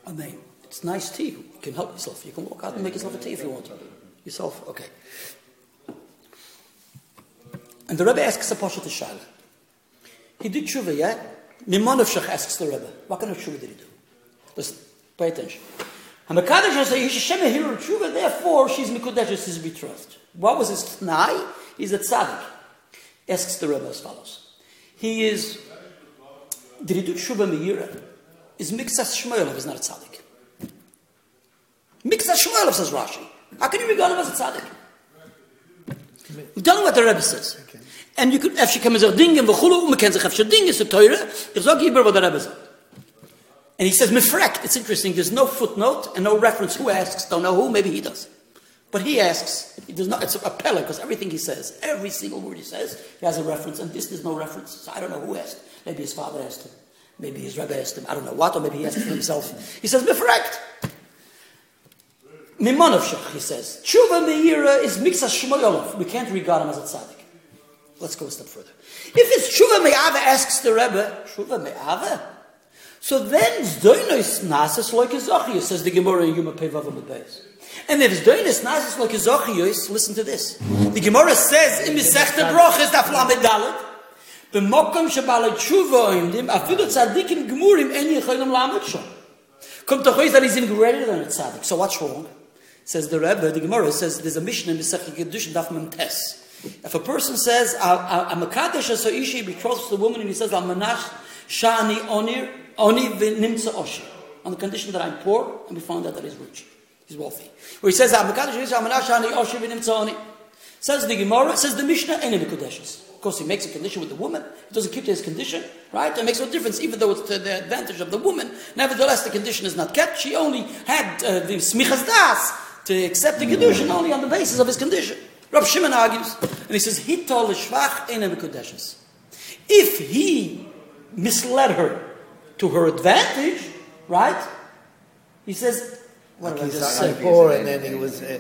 Amen. It's nice tea. You can help yourself. You can walk out and make yourself a tea if you want. Yourself, okay. And the Rebbe asks a Pasha to Shaila. He did tshuva, yeah? Mimonov asks the Rebbe, what kind of tshuva did he do? Listen, pay attention. Hamakadosh has a Hashem Hero Tshuva, therefore she's Mikudeshes, his betrothed. What was his Tnai? He's a tzaddik. Asks the Rebbe as follows. He is, did he do Tshuva Meira? Is Miksas Shmuelov is not a tzaddik. Miksas Shmuelov says Rashi. How can you regard him as a tzaddik? Tell him what the Rebbe says. Okay. And you could, if she come as a ding and v'chulu, um, ken sich afshe ding is a teure, ich sag lieber, what the Rebbe says. And he says, mifrekt, it's interesting, there's no footnote and no reference. Who asks? Don't know who, maybe he does. But he asks, does not, it's a pella, because everything he says, every single word he says, he has a reference, and this there's no reference. So I don't know who asked. Maybe his father asked him. Maybe his Rebbe asked him. I don't know what, or maybe he asked himself. He says, mifrekt. Mimonovshach, he says. Tshuva meira is mixas shmoyolov. We can't regard him as a tzaddik. Let's go a step further. If it's tshuva me'ava, asks the Rebbe, tshuva me'ava? So then, zdoinos nasis like a zochius, says the Gemara in Yuma Pevav Beis. And if zdoinos nasis like a zochius, listen to this. The Gemara says, in Mesechta Brochis, daf lamed dalet, במוקם שבעלי תשובה עומדים, אפילו צדיקים גמורים אין יכולים לעמוד שם. Kommt doch that he's even greater than a tzaddik. So what's wrong? Says the Rebbe, the Gemara says there's a mission in Mesech Kedushin Daf Mem Tes. If a person says, I'm a Kaddish as Ishi, to the woman, and he says, I'm Manash Shani Onir, Oni V'nimtza Oshi. On the condition that I'm poor, and we found out that he's rich. He's wealthy. Or he says. Says the Gemara, says the Mishnah, Ene Mikudeshes. Of course, he makes a condition with the woman. He doesn't keep to his condition, right? It makes no difference, even though it's to the advantage of the woman. Nevertheless, the condition is not kept. She only had uh, the smichas das to accept the condition only on the basis of his condition. Rav Shimon argues, and he says, "Hitol l'shvach ene mikudeshes." If he misled her to her advantage, right? He says, "What Like did I he's just say?" poor, and then he was uh,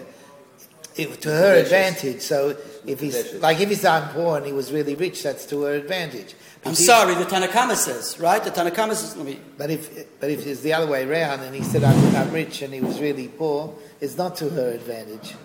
it, to her advantage. So if he's like if he's I'm poor and he was really rich, that's to her advantage. But I'm he- sorry. The Tanakama says, right? The Tanakama says, "Let me." But if but if it's the other way around, and he said I'm, I'm rich and he was really poor, it's not to her advantage.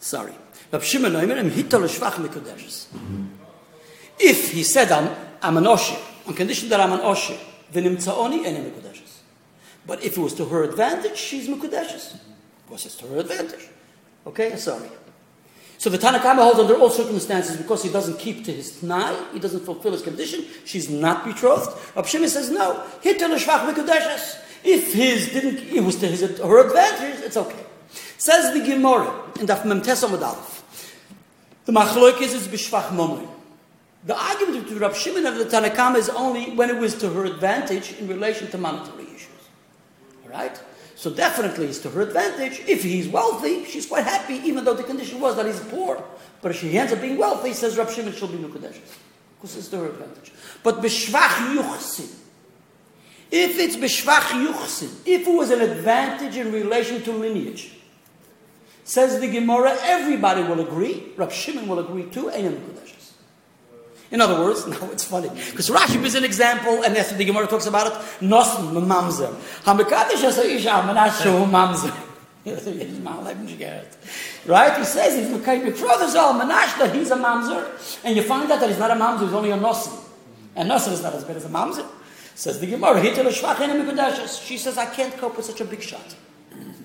Sorry. Rav Shimon Mikudeshes. If he said, I'm, I'm an Osher, on condition that I'm an Osher, then Imtsaoni and Mikudeshes. But if it was to her advantage, she's Mikudeshes. Of course, it's to her advantage. Okay, sorry. So the Tanakhama holds under all circumstances because he doesn't keep to his Tnai, he doesn't fulfill his condition, she's not betrothed. Rav Shimon says, no, hitel shvach Mikudeshes. If his didn't, it was to his, her advantage, it's okay. Says the Gemara in Daf Mem Tes Amud Aleph. The Machloikis is b'shvach momoy. The argument between Rav Shimon and the Tanakama is only when it was to her advantage in relation to monetary issues. All right? So definitely it's to her advantage. If he's wealthy, she's quite happy, even though the condition was that he's poor. But if she ends up being wealthy, says Rav Shimon, she'll be Mukadeshes. Because it's to her advantage. But b'shvach yuchsin. If it's b'shvach yuchsin, if it was an advantage in relation to lineage, Says the Gemara, everybody will agree. Rav Shimon will agree too. Ein Mekudeshes. In other words, now it's funny because Rashi is an example, and after the Gemara talks about it, Nosn mamzer. Hamekadesh has a isha manashu mamzer. Right? He says he's Mekayim betrothed all manash that he's a mamzer, and you find out that he's not a mamzer, he's only a nosn, and nosn is not as bad as a mamzer. Says the Gemara. She says, I can't cope with such a big shot.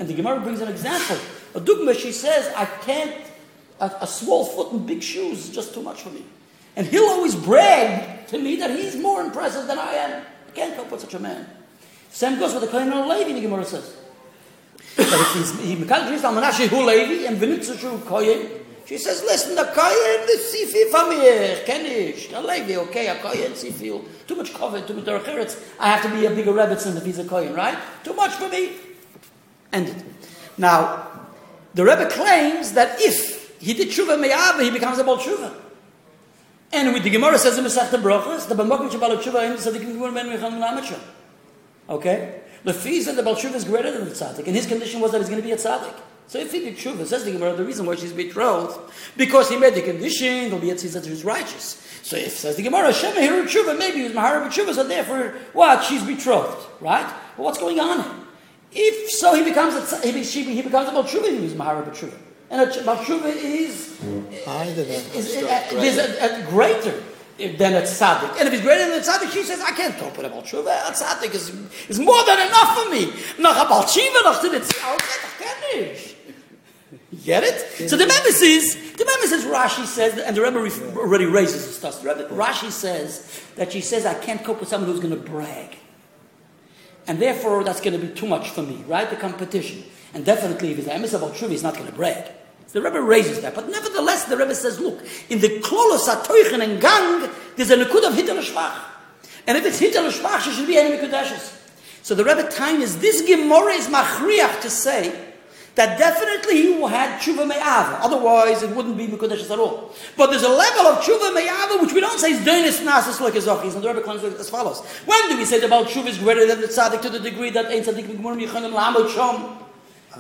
And the Gemara brings an example. A dugma, she says, I can't, a, a small foot and big shoes is just too much for me. And he'll always brag to me that he's more impressive than I am. I can't cope with such a man. Same goes with the Kohen Levi, the Gemara says. But if he's, he use Almanashi Hu Levi and Vinitzu Kohen, she says, listen, the Kohen, the Sifi Famir, Kenish, a Levi, okay, a Kohen, Sifi, too much cover, too much Derech I have to be a bigger rabbit than if he's a Kohen, right? Too much for me. Ended. Now, the Rebbe claims that if he did tshuva me'ava, he becomes a bal tshuva. And with the Gemara says in Masechta Brachas, the b'mokim shabal tshuva im tzadikim gemur ben mechal melamet sham. Okay? The fees that the Balshuva is greater than the tzaddik, and his condition was that he's going to be a tzaddik. So if he did tshuva, says the Gemara, the reason why she's betrothed, because he made the condition, there'll be a tzitz that he's righteous. So if, says the Gemara, Hashem Heru tshuva, maybe he was Mahara tshuva, so therefore, what? She's betrothed, right? Well, what's going on? If so, he becomes a, he, she, he becomes a Balshuva, he was Mahara tshuva. And a Balshuva is, is, is, is a, a greater than a tzaddik. And if he's greater than a tzaddik, she says, I can't cope with a balshuva. A tzaddik is, is more than enough for me. Noch a balshiva, noch to the tzaddik. Get it? So the Rebbe says, the Rebbe says, Rashi says, and the Rebbe already raises this stuff. The Rebbe, Rashi says that she says, I can't cope with someone who's going to brag. And therefore, that's going to be too much for me, right? The competition. And definitely, if a emes about Shuvi, he's not going to brag. The Rebbe raises that. But nevertheless, the Rebbe says, look, in the klolos atoichen and gang, there's a nekud of hitel shvach. And if it's hitel shvach, she should be enemy kudashes. So the Rebbe time is, this Gemara is machriach to say, that definitely he had tshuva me'ava. Otherwise, it wouldn't be Mekudeshes at all. But there's a level of tshuva me'ava which we don't say is doinis nasis like a. And the Rebbe claims as follows. When do we say about tshuva is greater than the tzaddik to the degree that ein tzaddik migmurim yichanim la'amot shom?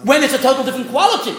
When it's a total different quality.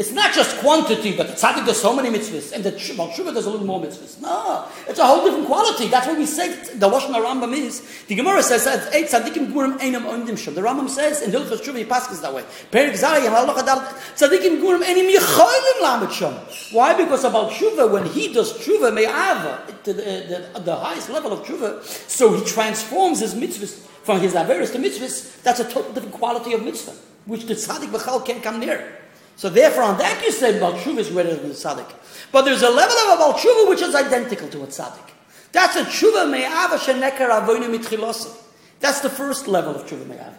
It's not just quantity, but the tzaddik does so many mitzvahs, and the Baal does a little more mitzvahs. No, it's a whole different quality. That's what we say the Lashon Rambam is. The Gemara says eight tzaddikim gurim einam ondim shom. The Rambam says in Hilchos Tshuva he passes that way. Perik Zari and Allah Chadal tzaddikim gurim einim yicholim lamet shom. Why? Because about Tshuva, when he does Tshuva me'ava, uh, the, the, the highest level of Tshuva, so he transforms his mitzvahs from his averus to mitzvahs. That's a total different quality of mitzvah, which the tzaddik b'chal can't come near. So therefore, on that you say Balshuv is greater than the tzaddik. But there's a level of a Balshuva which is identical to a tzaddik. That's a tshuva me'ava sheneker avoinu mitchilosi. That's the first level of tshuva me'ava.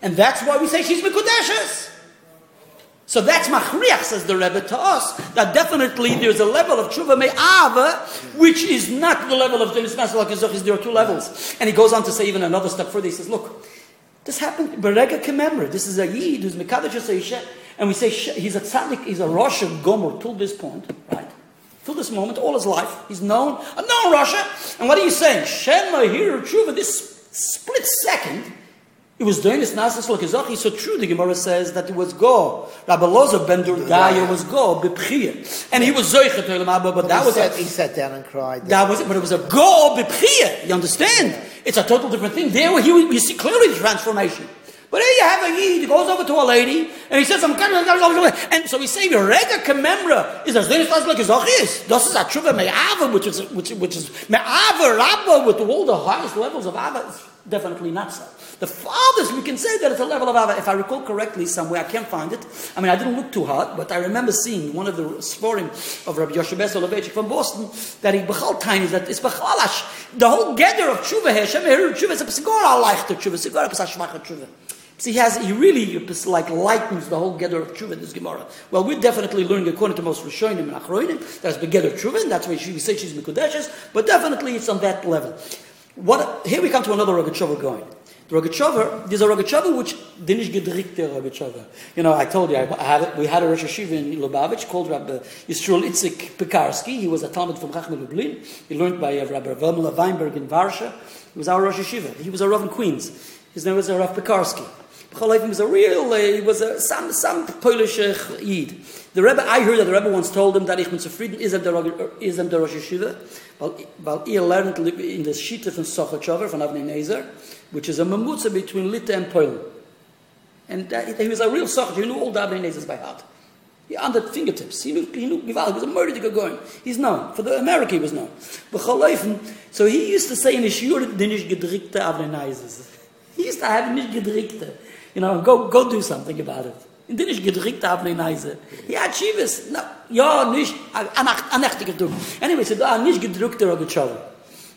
And that's why we say she's mekudeshes. So that's machriach, says the Rebbe to us, that definitely there's a level of tshuva me'ava, which is not the level of Denis Masalak There are two levels. And he goes on to say even another step further. He says, look, this happened, Berega Kememra. This is a Yid who's Mekadosh and we say he's a tzaddik, he's a Rosh Gomer till this point, right? Till this moment, all his life, he's known, a known Russia. And what are you saying? Shem here, Tshuva, this split second, it was doing this Nasas Lakizachi. So true, the Gemara says that it was Go. Rabbi Loza ben Durdaya was Go, Bipchia. And he was Zoichet but, but that was sat, a, He sat down and cried. That was it, but it was a Go, Bipchia. You understand? It's a total different thing. There, he, you see clearly the transformation. But here you have a yid, he goes over to a lady, and he says, I'm of, and so we say, Rega Kememra is as this like his achis. This is a tshuva me'ava, which is, which, which is me'ava rabba with all the highest levels of ava. It's definitely not so. The farthest we can say that it's a level of ava. If I recall correctly somewhere, I can't find it. I mean, I didn't look too hard, but I remember seeing one of the sporim of Rabbi Yoshua Soloveitchik from Boston, that he bechal is that it's bechalash. The whole gather of tshuva, Hashem, tshuva is a psigor alaych to tshuva, psigor a tshuva. So he has, he really like lightens the whole Gedder of Tshuva in this Gemara. Well, we're definitely learning according to most Rishonim and Achroinim, that's the Gedder Tshuva, and that's why we say she's Mikudeshes, but definitely it's on that level. What, here we come to another Rogachover going. The Rogachover, there's a Rogachover which dinish gedrikte Rogachover. You know, I told you, I had, we had a Rosh Yeshiva in Lubavitch called Rabbi Yisrael Itzik Pekarski. He was a Talmud from Chachma Lublin. He learned by uh, Rabbi Vermela Weinberg in Varsha. He was our Rosh Yeshiva. He was a Rav in Queens. His name was Rav Pekarski. B'chol was a real, uh, he was a, some, some Polish uh, Yid. The Rebbe, I heard that the Rebbe once told him that ich bin zufrieden, is am der Rosh Yeshiva, weil, weil ihr lernt in the Schitte von Sochachover, von Avnei Nezer, which is a mamutza between Litte and Poland. And that, he was a real Sochach, he knew all the Avnei Nezers by heart. He on the fingertips. He knew, he knew he was a murder to go going. He's known. For the America he was known. So he used to say in his shiur, dinish gedrikte Avnei Nezers. He used to have nicht gedrikte. You know, go, go do something about it. In den ich gedrückt habe, in Eise. Ja, Chivas, no, ja, nicht, anachtige Druck. Anyway, so da nicht gedrückt der Rogachover.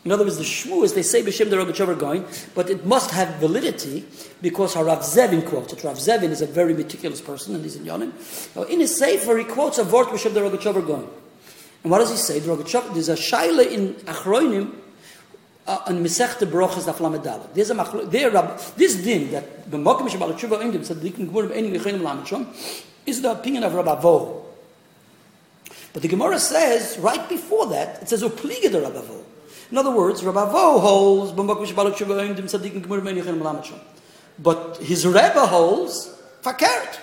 In other words, the Shmu is, they say B'Shem the Rogachover going, but it must have validity because Rav Zevin quotes it. Rav Zevin is a very meticulous person and he's in Yonim. Now, in his Sefer, he quotes a word B'Shem the Rogachover going. And what does he say? The Rogachover, there's a Shaila in Achroinim, Uh, an Mesechte Brochas Daf Lamed Dalet. There's a machlok, there, this din, that the Mokim Shabbat Tshuva Indim, Tzadikim Gemurim Enim Yechenim Lamed Shom, is the opinion of Rabbi Vo. But the Gemara says, right before that, it says, Upliga the Rabbi Vo. In other words, Rabbi Vo holds, B'mokim Shabbat Tshuva Indim, Tzadikim Gemurim Enim Yechenim Lamed Shom. But his Rebbe holds, fakert,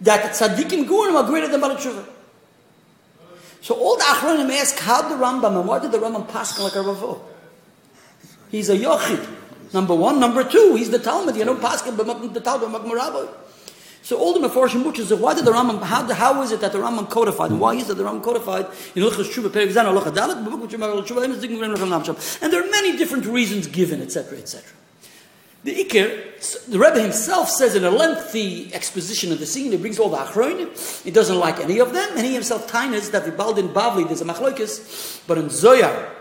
that tzaddikim gurim are greater than Baal Tshuva. So all the Achronim ask, how the Rambam, and why did the Rambam pass like a Ravo? He's a Yochid. Number one. Number two, he's the Talmud. You know, Pascal, the Talmud. So all the Meforshim Butchers why did the Rambam, how, how is it that the Rambam codified? And why is it the Rambam codified? In Tshuva, Perek Zan, and there are many different reasons given, etc., etc. The Iker, the Rebbe himself says in a lengthy exposition of the scene, he brings all the Achronim, he doesn't like any of them, and he himself tines that the Baldin Bavli, there's a Machloikis, but in Zohar,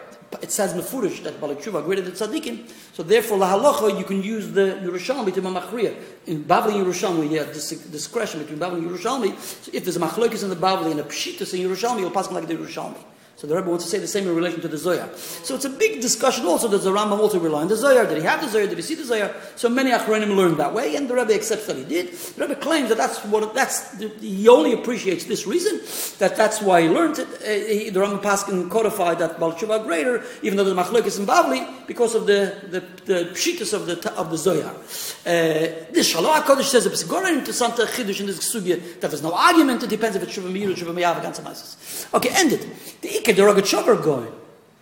it says mefurish that Balak Tshuva greater than tzaddikim. So therefore, lahalacha you can use the Yerushalmi to mamachriya. In Bavli Yerushalmi, you have this discretion between Bavli and Yerushalmi. So if there's a machlokes in the Bavli and a pshitas in Yerushalmi, you'll pass like the Yerushalmi. So the Rebbe wants to say the same in relation to the Zohar. So it's a big discussion also. Does the Rambam also rely on the Zohar? Did he have the Zohar? Did he see the Zohar? So many Achronim learned that way, and the Rebbe accepts that he did. The Rebbe claims that that's what that's he only appreciates this reason that that's why he learned it. Uh, he, the Rambam Paskin codified that Baal Tshuva greater, even though the Machlokes in Bavli, because of the the, the pshitas of the of the Zohar. Uh, this Shelah Hakodesh says a Pesgora interessante chiddush in this sugya that there's no argument. It depends if it's Shuvah Meir or Shuvah Meyav Okay, ended. The a derogatory going.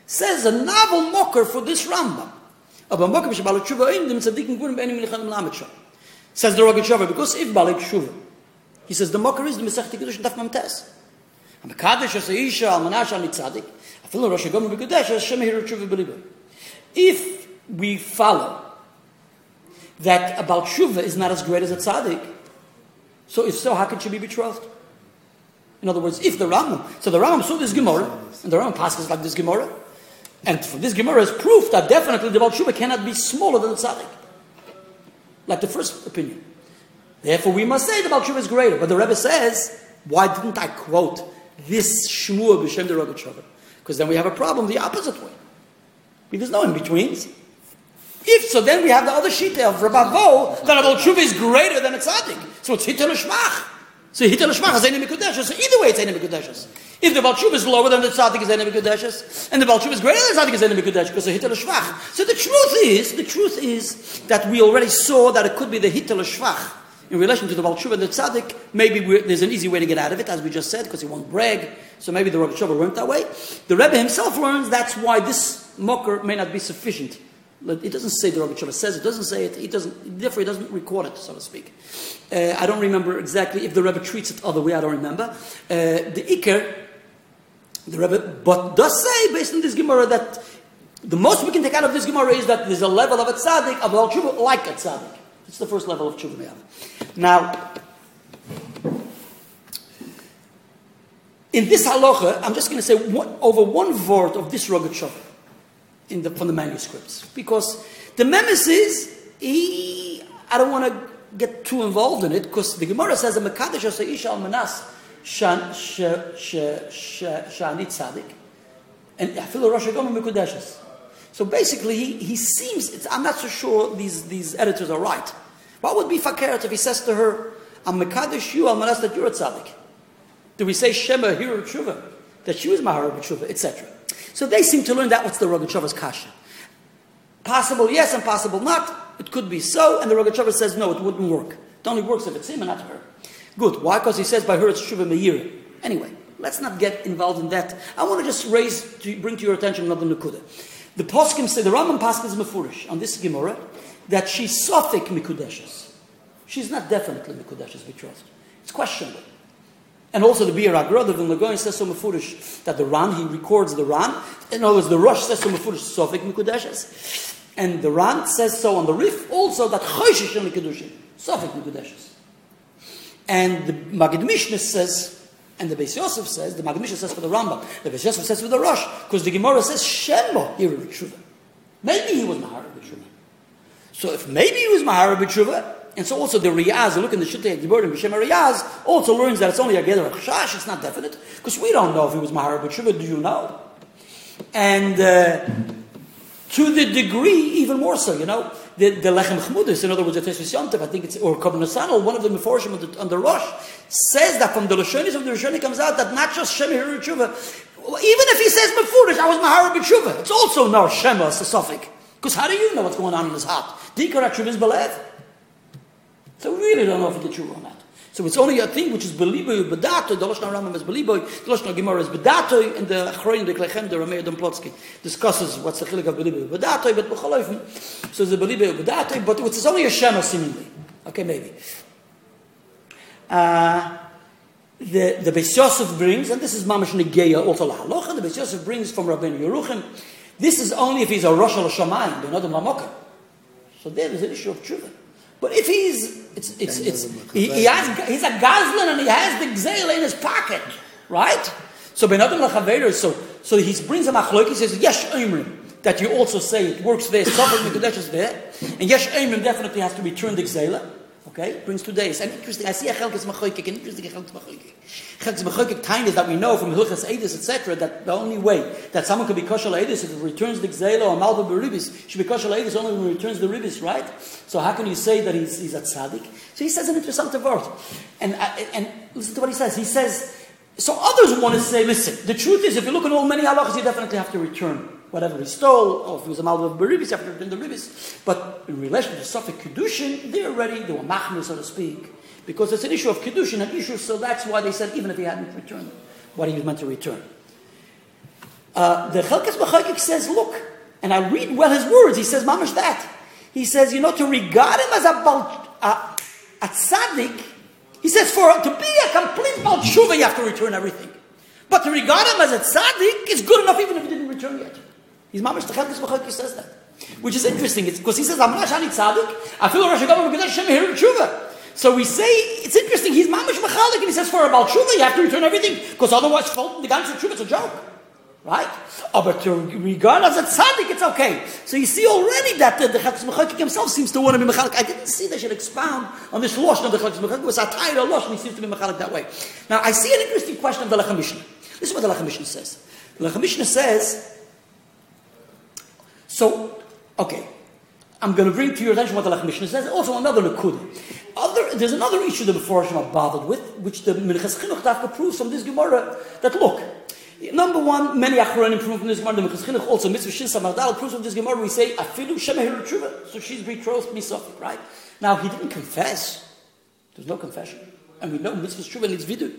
Says a novel mocker for this Rambam. Aber mocker bishal balut tshuva. Says the Rogatchover, because if balut tshuva, he says the mocker is the mesech Kiddush Daf Mamtes. Am Kaddish Isha Manash Rosh as Shem Tshuva If we follow that about Tshuva is not as great as a Tzadik, so if so, how can she be betrothed? In other words, if the Rambam, so the Rambam saw this Gemara, and the Rambam passes like this Gemara, and for this Gemara is proof that definitely the Baal Tshuva cannot be smaller than the Tzaddik. Like the first opinion. Therefore, we must say the Baal Tshuva is greater. But the Rebbe says, why didn't I quote this Shmuah b'Shem the Rogachover? Because then we have a problem the opposite way. Because there's no in-betweens. If so, then we have the other shita of Rabavo that a Baal Tshuva is greater than a Tzaddik. So it's Hitel Shmach. So hitel shmach is enim So either way, it's enim If the balchuv is lower than the tzaddik is enim and the balchuv is greater than the tzaddik is enim because the hitel shmach. So the truth is, the truth is that we already saw that it could be the hitel shmach in relation to the balchuv and the tzaddik. Maybe there's an easy way to get out of it, as we just said, because he won't brag. So maybe the Rosh learned that way. The Rebbe himself learns that's why this mocker may not be sufficient it doesn't say the Sheva says it. Doesn't say it. He doesn't. Therefore, he doesn't record it, so to speak. Uh, I don't remember exactly if the Rebbe treats it other way. I don't remember. Uh, the Iker, the Rebbe, but does say based on this Gemara that the most we can take out of this Gemara is that there's a level of a tzaddik of al tshuva like a tzaddik. It's the first level of tshuva Now, in this halacha, I'm just going to say over one word of this Rogat in the, from the manuscripts. Because the Memesis, he, I don't want to get too involved in it, because the Gemara says, the Mekadesh Isha al Manas Shani Tzadik, and Afilu Rosh Mekudeshes. So basically, he, he seems, I'm not so sure these, these editors are right. What would be Fakeret if he says to her, I'm Mekadesh you Manas that you're a Tzadik? Do we say Shema Hira Tshuva? That she was Mahara Tshuva, etc. So they seem to learn that what's the Rogachover's kasha. Possible yes and possible not. It could be so, and the Rogachover says no, it wouldn't work. It only works if it's him and not her. Good. Why? Because he says by her it's Shuva Meir. Anyway, let's not get involved in that. I want to just raise, to bring to your attention another Nukuda. The Poskim say, the Rambam Paskin is Mefurish on this Gemara, that she's Sophic Mikudeshes. She's not definitely Mikudeshes betrothed. It's questionable. And also the Biur HaGra, the Vilna says so mefurish that the Ran, he records the Ran. In other words, the Rush says so mefurish Sofik Mikudeshes. And the Ran says so on the Rif also that Choshish Mikudushin, Sofik Mikudeshes. And the Magid Mishnah says, and the Beis Yosef says, the Magid Mishnah says for the Rambam, the Beis Yosef says for the Rosh, because the Gemara says Shembo here in Maybe he was Mahara B'Tshuva. So if maybe he was Mahara B'Tshuva, and so also the Riyaz, look in the Shiltei Giborim, B'Shem Riyaz, also learns that it's only a Geder Chash, it's not definite, because we don't know if he was Mahara B'Tshuva, do you know? And uh, to the degree, even more so, you know, the, the Lechem Chmudis, in other words, the Tosfos Yontif, I think it's, or Kabbalah Sanal, one of the Meforshim on the, on the Rosh, says that from the Lashonis of the Rishoni comes out that not just Shem Hiru Tshuva, even if he says Mefurish, I was Mahara B'Tshuva, it's also no Shema, it's a suffix. Because how do you know what's going on in his heart? Dikar Tshuva is Belev. So we really don't know if did tshuva or not. So it's only a thing which is beliboy bedato. The Lashon Rambam is beliboy. The Lashon Gemara is bedato. And the Achroin, the Klechem, the Rameir Domplotsky discusses what's the chilik of beliboy bedato. But b'choloifim, so the beliboy bedato. But it's only a shema seemingly. Okay, maybe. Uh, the the Beis Yosef brings, and this is mamash negeya also lahalocha. The Beis Yosef brings from Rabbeinu Yerucham. This is only if he's a rosh shamayim, another mamoka. So there is an issue of tshuva. But if he's, it's, it's, it's, he, he has, he's a gazlan and he has the gzela in his pocket, right? So benadam lachaveru, so, so he brings a machloek, he says, yesh oimrim, that you also say it works there, Sofek Mekudesh is there, and yesh oimrim definitely has to return the gzela, Okay, brings two days. And interesting, I see a chelkes machoikik, an interesting chelkes machoikik. Chelkes machoikik time is that we know from Hilchas Edis, etc., that the only way that someone can be kosher Edis if he returns the gzela or malva beribis, should be kosher Edis only when he returns the ribis, right? So how can you say that he's, he's a tzaddik? So he says an interesting word. And, uh, and listen to what he says. He says, so others want to say, listen, the truth is, if you look at all many halachas, you definitely have to return whatever he stole, or if he was a malva of beribis, you have to return the ribis. But in relation to Suffolk Kedushin, they're already, they were machmir, so to speak, because it's an issue of Kedushin, an issue, so that's why they said, even if he hadn't returned what he was meant to return. Uh, the Chelkas B'chagik says, look, and I read well his words, he says, mamash that. He says, you know, to regard him as a, a, a tzaddik, he says, for to be a complete Baal you have to return everything. But to regard him as a tzaddik is good enough even if he didn't return yet. He's mamish techadis b'chayki says that, which is interesting. Because he says I'm not shani tzaddik. I feel Rosh because Hashem here tshuva. So we say it's interesting. He's mamish machalik, and he says for about tshuva you have to return everything because otherwise the ganze tshuva it's a joke. Right? Oh, but to regard as a tzaddik, it's okay. So you see already that the, the Chatzim Mechakik himself seems to want to be Mechalik. I didn't see they should expound on this Loshn of the Chatzim Mechakik. It was a title Loshn, he seems to be Mechalik that way. Now, I see an interesting question of the Lechem Mishnah. This is what the Lechem Mishnah says. The Lechem Mishnah says, so, okay, I'm going to bring to your attention what the Lechem Mishnah says. Also, another Nakud. Other, there's another issue that the Mephoshim are bothered with, which the Minchas Chinuch Dafka proves from this Gemara, that look, Number one, many Achronim prove from this Gemara, the Minchas Chinuch also, Mitzvah Shin Samardal proves from this Gemara, we say, Afilu Shemehir Tshuva, so she's betrothed Misofik, right? Now, he didn't confess. There's no confession. And we know Mitzvah Tshuva needs vidu.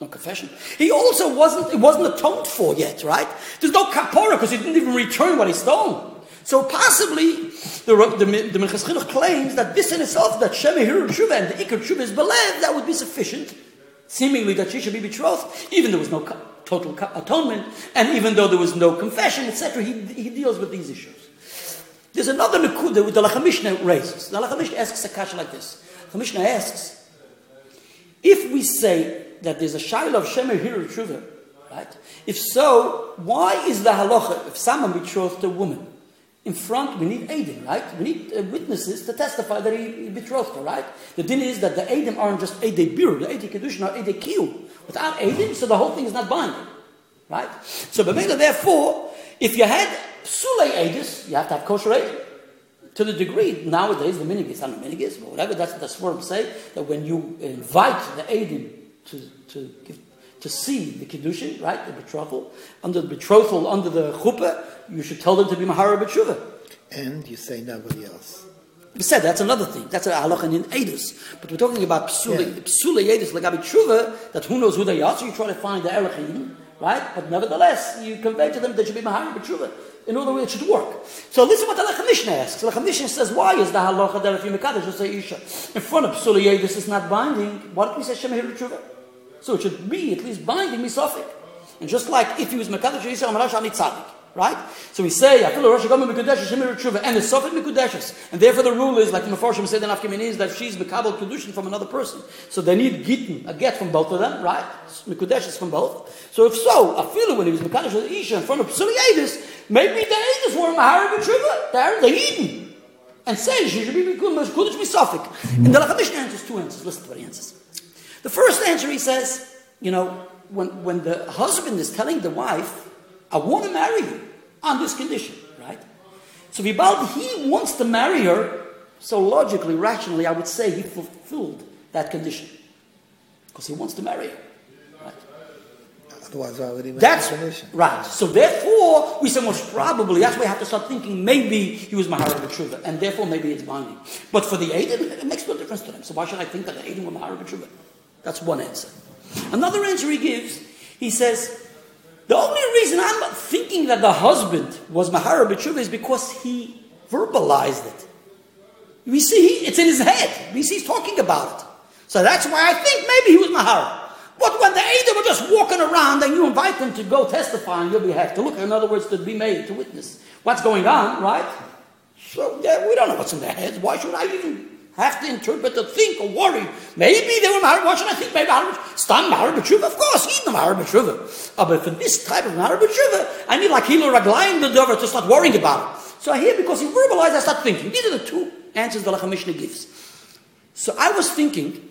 No confession. He also wasn't, it wasn't atoned for yet, right? There's no kapora because he didn't even return what he stole. So possibly, the, the, the Chinuch claims that this in itself, that Shema Hiru Tshuva and the Ikar Tshuva is believed, that would be sufficient, seemingly that she should be betrothed, even there was no total atonement, and even though there was no confession, etc., he, he deals with these issues. There's another Nakuda with the Lechem Mishnah raises. The Lechem Mishnah asks a kasha like this. The Lechem Mishnah asks, if we say that there's a shaila of Shemer Hiru Tshuva, right? If so, why is the halacha, if someone betrothed a woman, in front, we need Adim, right? We need uh, witnesses to testify that he, he, betrothed her, right? The din is that the Adim aren't just Ede Bir, the Ede Kedushin are Ede Kiyu. Without Adim, so the whole thing is not binding, right? So, Bemela, therefore, if you had Sule Edis, you have to have kosher Adim. To the degree, nowadays, the minigis, know, minigis, but whatever, that's what the Swarm say, that when you invite the Adim to, to, give, to see the Kiddushin, right, the betrothal, under the betrothal, under the chuppah, you should tell them to be Mahara B'tshuva. And you say nobody else. We said that's another thing. That's a halacha in Edus. But we're talking about psule, yeah. psule Edus, lagabi tshuva, that who knows who they are, so you try to find the erechim, right? But nevertheless, you convey to them that they should be mahari b'tshuva. In order it should work. So listen what the Lechem Mishnah asks. The Lechem Mishnah says, why is the halacha that if you mekadosh, say isha? In front of psule Edus is not binding, why don't we say shemahir b'tshuva? So it should be at least binding misofik. And just like if he was mekadosh, you say, amarash ani tzadik. Right? So we say, and the Sofet Mekudeshes. And therefore the rule is, like the Mefarshim said in Afkimin, is that she's Mekabel Kedushin from another person. So they need Gittin, a get from both of them, right? Mekudeshes from both. So if so, feel when he was Mekadosh Isha in front of Psuli maybe the Edis were Mahara Tshuva, they're the Eden. And say she should be Mekudesh Misafik. And the Lachamish answers two answers. Listen to what he answers. The first answer he says, you know, when, when the husband is telling the wife, I want to marry you on this condition, right? So Vibald, he wants to marry her, so logically, rationally, I would say he fulfilled that condition. Because he wants to marry her. Right? Otherwise, why would he make That's condition? right. So therefore, we say most probably. That's why we have to start thinking maybe he was Mahara B'tshuva, and therefore maybe it's binding. But for the Aiden, it makes no difference to them. So why should I think that the Aiden were Mahara B'tshuva? That's one answer. Another answer he gives, he says, the only reason I'm thinking that the husband was Mahara B'tshuva is because he verbalized it. We see it's in his head. We see he's talking about it. So that's why I think maybe he was Mahara. But when the Eidim were just walking around and you invite them to go testify on your behalf, to look, in other words, to be made, to witness what's going on, right? So yeah, we don't know what's in their heads. Why should I even have to interpret or think or worry? Maybe they were. Why should I think maybe? Stam married b'tshuva? Of course, he's married b'tshuva. Uh, but for this type of b'tshuva, I need like hilo raglayim the dover to start worrying about it. So I hear because he verbalized, I start thinking. These are the two answers the Lechem Mishnah gives. So I was thinking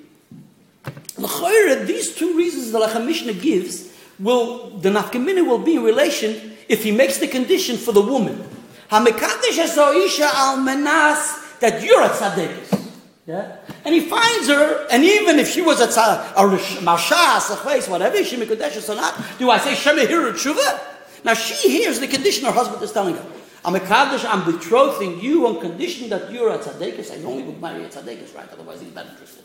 these two reasons the Lechem Mishnah gives will the nafkamina will be in relation if he makes the condition for the woman. Hamekadesh isha al menas that you're a tzaddik. Yeah? And he finds her, and even if she was a, a, a mashas, a place, whatever, she mekadesh or not, do I say shemehir tshuva? Now she hears the condition her husband is telling her. I'm a kaddish, I'm betrothing you on condition that you're a tzaddikus. I only would marry a tzaddikus, right? Otherwise he's not interested.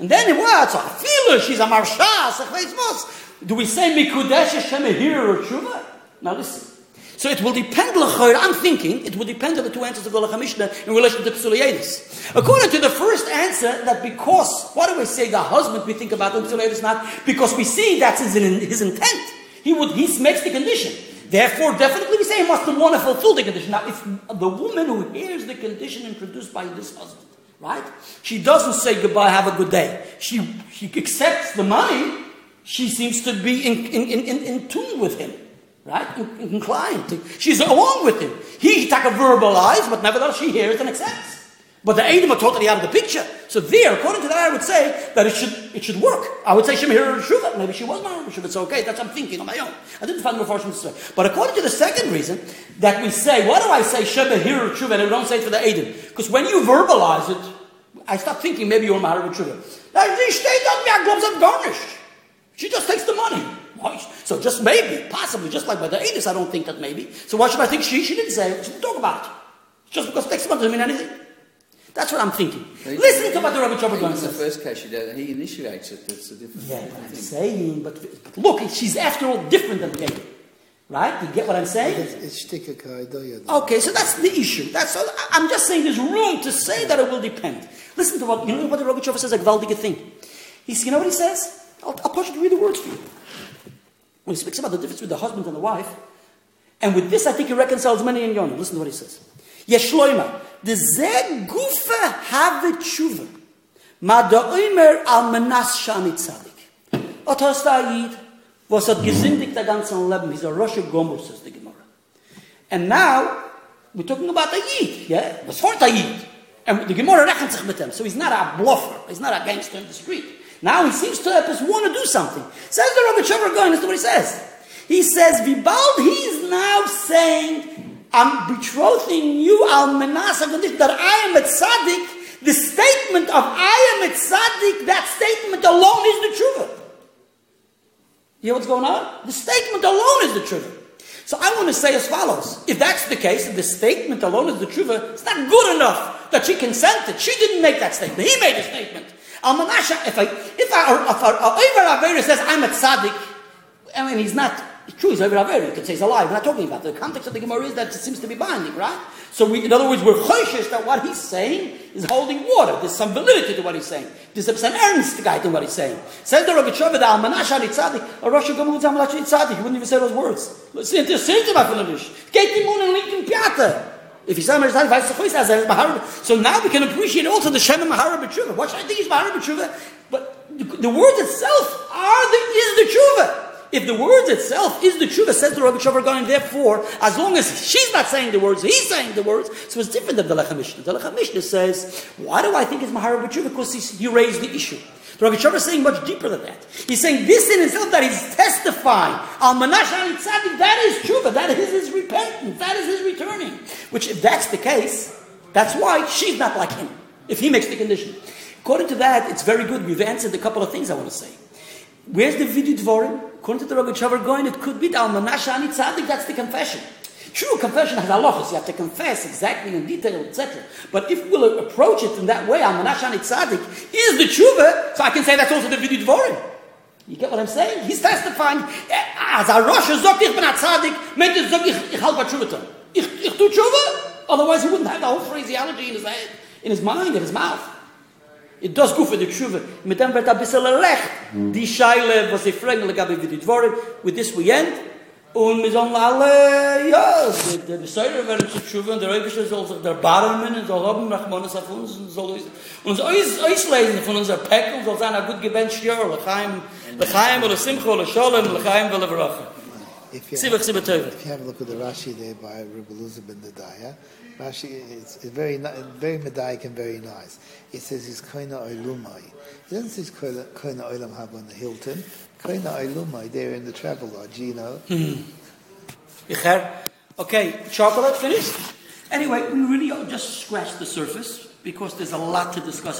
And then what? So I feel her, she's a marsha, Do we say mikudesh or tshuva? Now listen. So it will depend, I'm thinking, it will depend on the two answers of the Mishnah in relation to Psuliyadis. According to the first answer, that because, why do we say the husband we think about the Psuliyadis not? Because we see that's his, his intent. He would, he makes the condition. Therefore, definitely we say he must want to fulfill the condition. Now, if the woman who hears the condition introduced by this husband, Right? She doesn't say goodbye, have a good day. She, she accepts the money. She seems to be in, in, in, in tune with him. Right? Inclined. She's along with him. He take a verbalize, but nevertheless she hears and accepts. But the Edom are totally out of the picture. So there, according to that, I would say that it should it should work. I would say Shemir Shuvah. Maybe she was not Shuvah. It's okay. That's what I'm thinking on my own. I didn't find the Mepharshim to say. But according to the second reason, that we say, why do I say Shemir Shuvah and we don't say it for the Edom? Because when you verbalize it, I start thinking maybe you're are garnished. She just takes the money. So just maybe, possibly, just like by the Edis, I don't think that maybe. So why should I think she? She didn't say it. She didn't talk about it. Just because it takes doesn't mean anything. That's what I'm thinking. He, Listen to what the Rabbi Chobot says. In the first case, he initiates it. It's a different, yeah, different I'm saying, but, but, look, she's after all different than David. Right? You get what I'm saying? It's, it's okay, so that's the issue. That's all, I'm just saying there's room to say that it will depend. Listen to what, you know what the Rogachover says, a Gvaldige thing. He's, you know what he says? I'll, I'll push you to read the words for you. When he speaks about the difference between the husband and the wife, and with this I think he reconciles many in Yonah. Listen to what he says. Yeshloima, the ze gufa have tshuva. Ma da oimer al menas shani tzadik. Otos da was hat gesindigt der ganzen Leben. He's a Rosh Gomer, says the Gemara. And now, we're talking about a Yid, yeah? Was for a Yid. And the Gemara rechnet sich mit him. So he's not a bluffer. He's not a gangster in the street. Now he seems to just want to do something. Says the Rabbi Shavar going, that's what he says. He says, Vibald, he's now saying, I'm betrothing you al menasa that I am a tzaddik. The statement of I am a tzaddik, that statement alone is the truth. You know what's going on? The statement alone is the truth. So I want to say as follows. If that's the case, if the statement alone is the truth, it's not good enough that she consented. She didn't make that statement. He made a statement. Al-Manasha, if I, if I, if I, if says I'm a tzaddik, I mean, he's not, true, he's over Avera, you could say he's alive. We're not talking about the context of the Gemara is that it seems to be binding, right? So we, in other words, we're choishes that what he's saying is holding water. There's some validity to what he's saying. There's some earnest guy to what he's saying. Says the Rabbi Shova, the Almanash Ali Tzadik, a Rosh Hashanah Almanash Ali Tzadik. He wouldn't even say those words. Listen, to my Finnish. Geht die Moon and Lincoln Piata. If he's Mahara. So now we can appreciate also the Shem Mahara B'tshuva. What should I think is Mahara B'tshuva? But the, the words itself are the, is the Tshuva. If the words itself is the tshuva, says the Rabbi Shavar therefore, as long as she's not saying the words, he's saying the words, so it's different than the Lechem Mishnah. The Lechem Mishnah says, why do I think it's Mahara B'tshuva? Because he raised the issue. Rabbi Shavar is saying much deeper than that. He's saying this in itself that he's testifying, Al Manash Al Tzadik, that is tshuva, that is his repentance, that is his returning. Which, if that's the case, that's why she's not like him, if he makes the condition. According to that, it's very good. We've answered a couple of things I want to say. Where's the Vidit Dvorim? According to the Rogachover going, it could be the Almanasha Ani Tzadik, that's the confession. True, confession has halachas. You have to confess exactly in detail, etc. But if we'll approach it in that way, Almanasha Ani Tzadik is the tshuva, so I can say that's also the Vidit Dvorim. You get what I'm saying? He's testifying, eh, as a Rosh sagt, ich bin a Tzadik, meint er sagt, ich, ich tshuva Ich, ich tu tshuva. Otherwise he wouldn't have the whole phraseology in his head, in his mind, in his mouth. It does go for the tshuva. Mit dem wird ein bisschen lecht. Die Scheile, was sie fragen, legabe wie die Dvorim. With this we end. Und wir sagen alle, ja, der Besäuer werden zu tshuva, und der Rebische soll sich der Barmen, und soll haben nach Monas auf uns, und soll uns auslesen von unserer Päckung, soll sein ein gut gebencht Jahr, lechaim, lechaim, oder simcha, oder sholem, lechaim, oder bracha. If you, Sivach have, Sibatova. if you have a look at the Rashi there by Rabbi Eluzah ben Dadaya, Rashi is very very medaic and very nice. It says he's koina oilumai. It doesn't say koina koina oilam hab on the Hilton. Koina oilumai there in the travel lodge, you know. Hmm. Icher. Okay, chocolate finished? Anyway, we really just scratched the surface because there's a lot to discuss.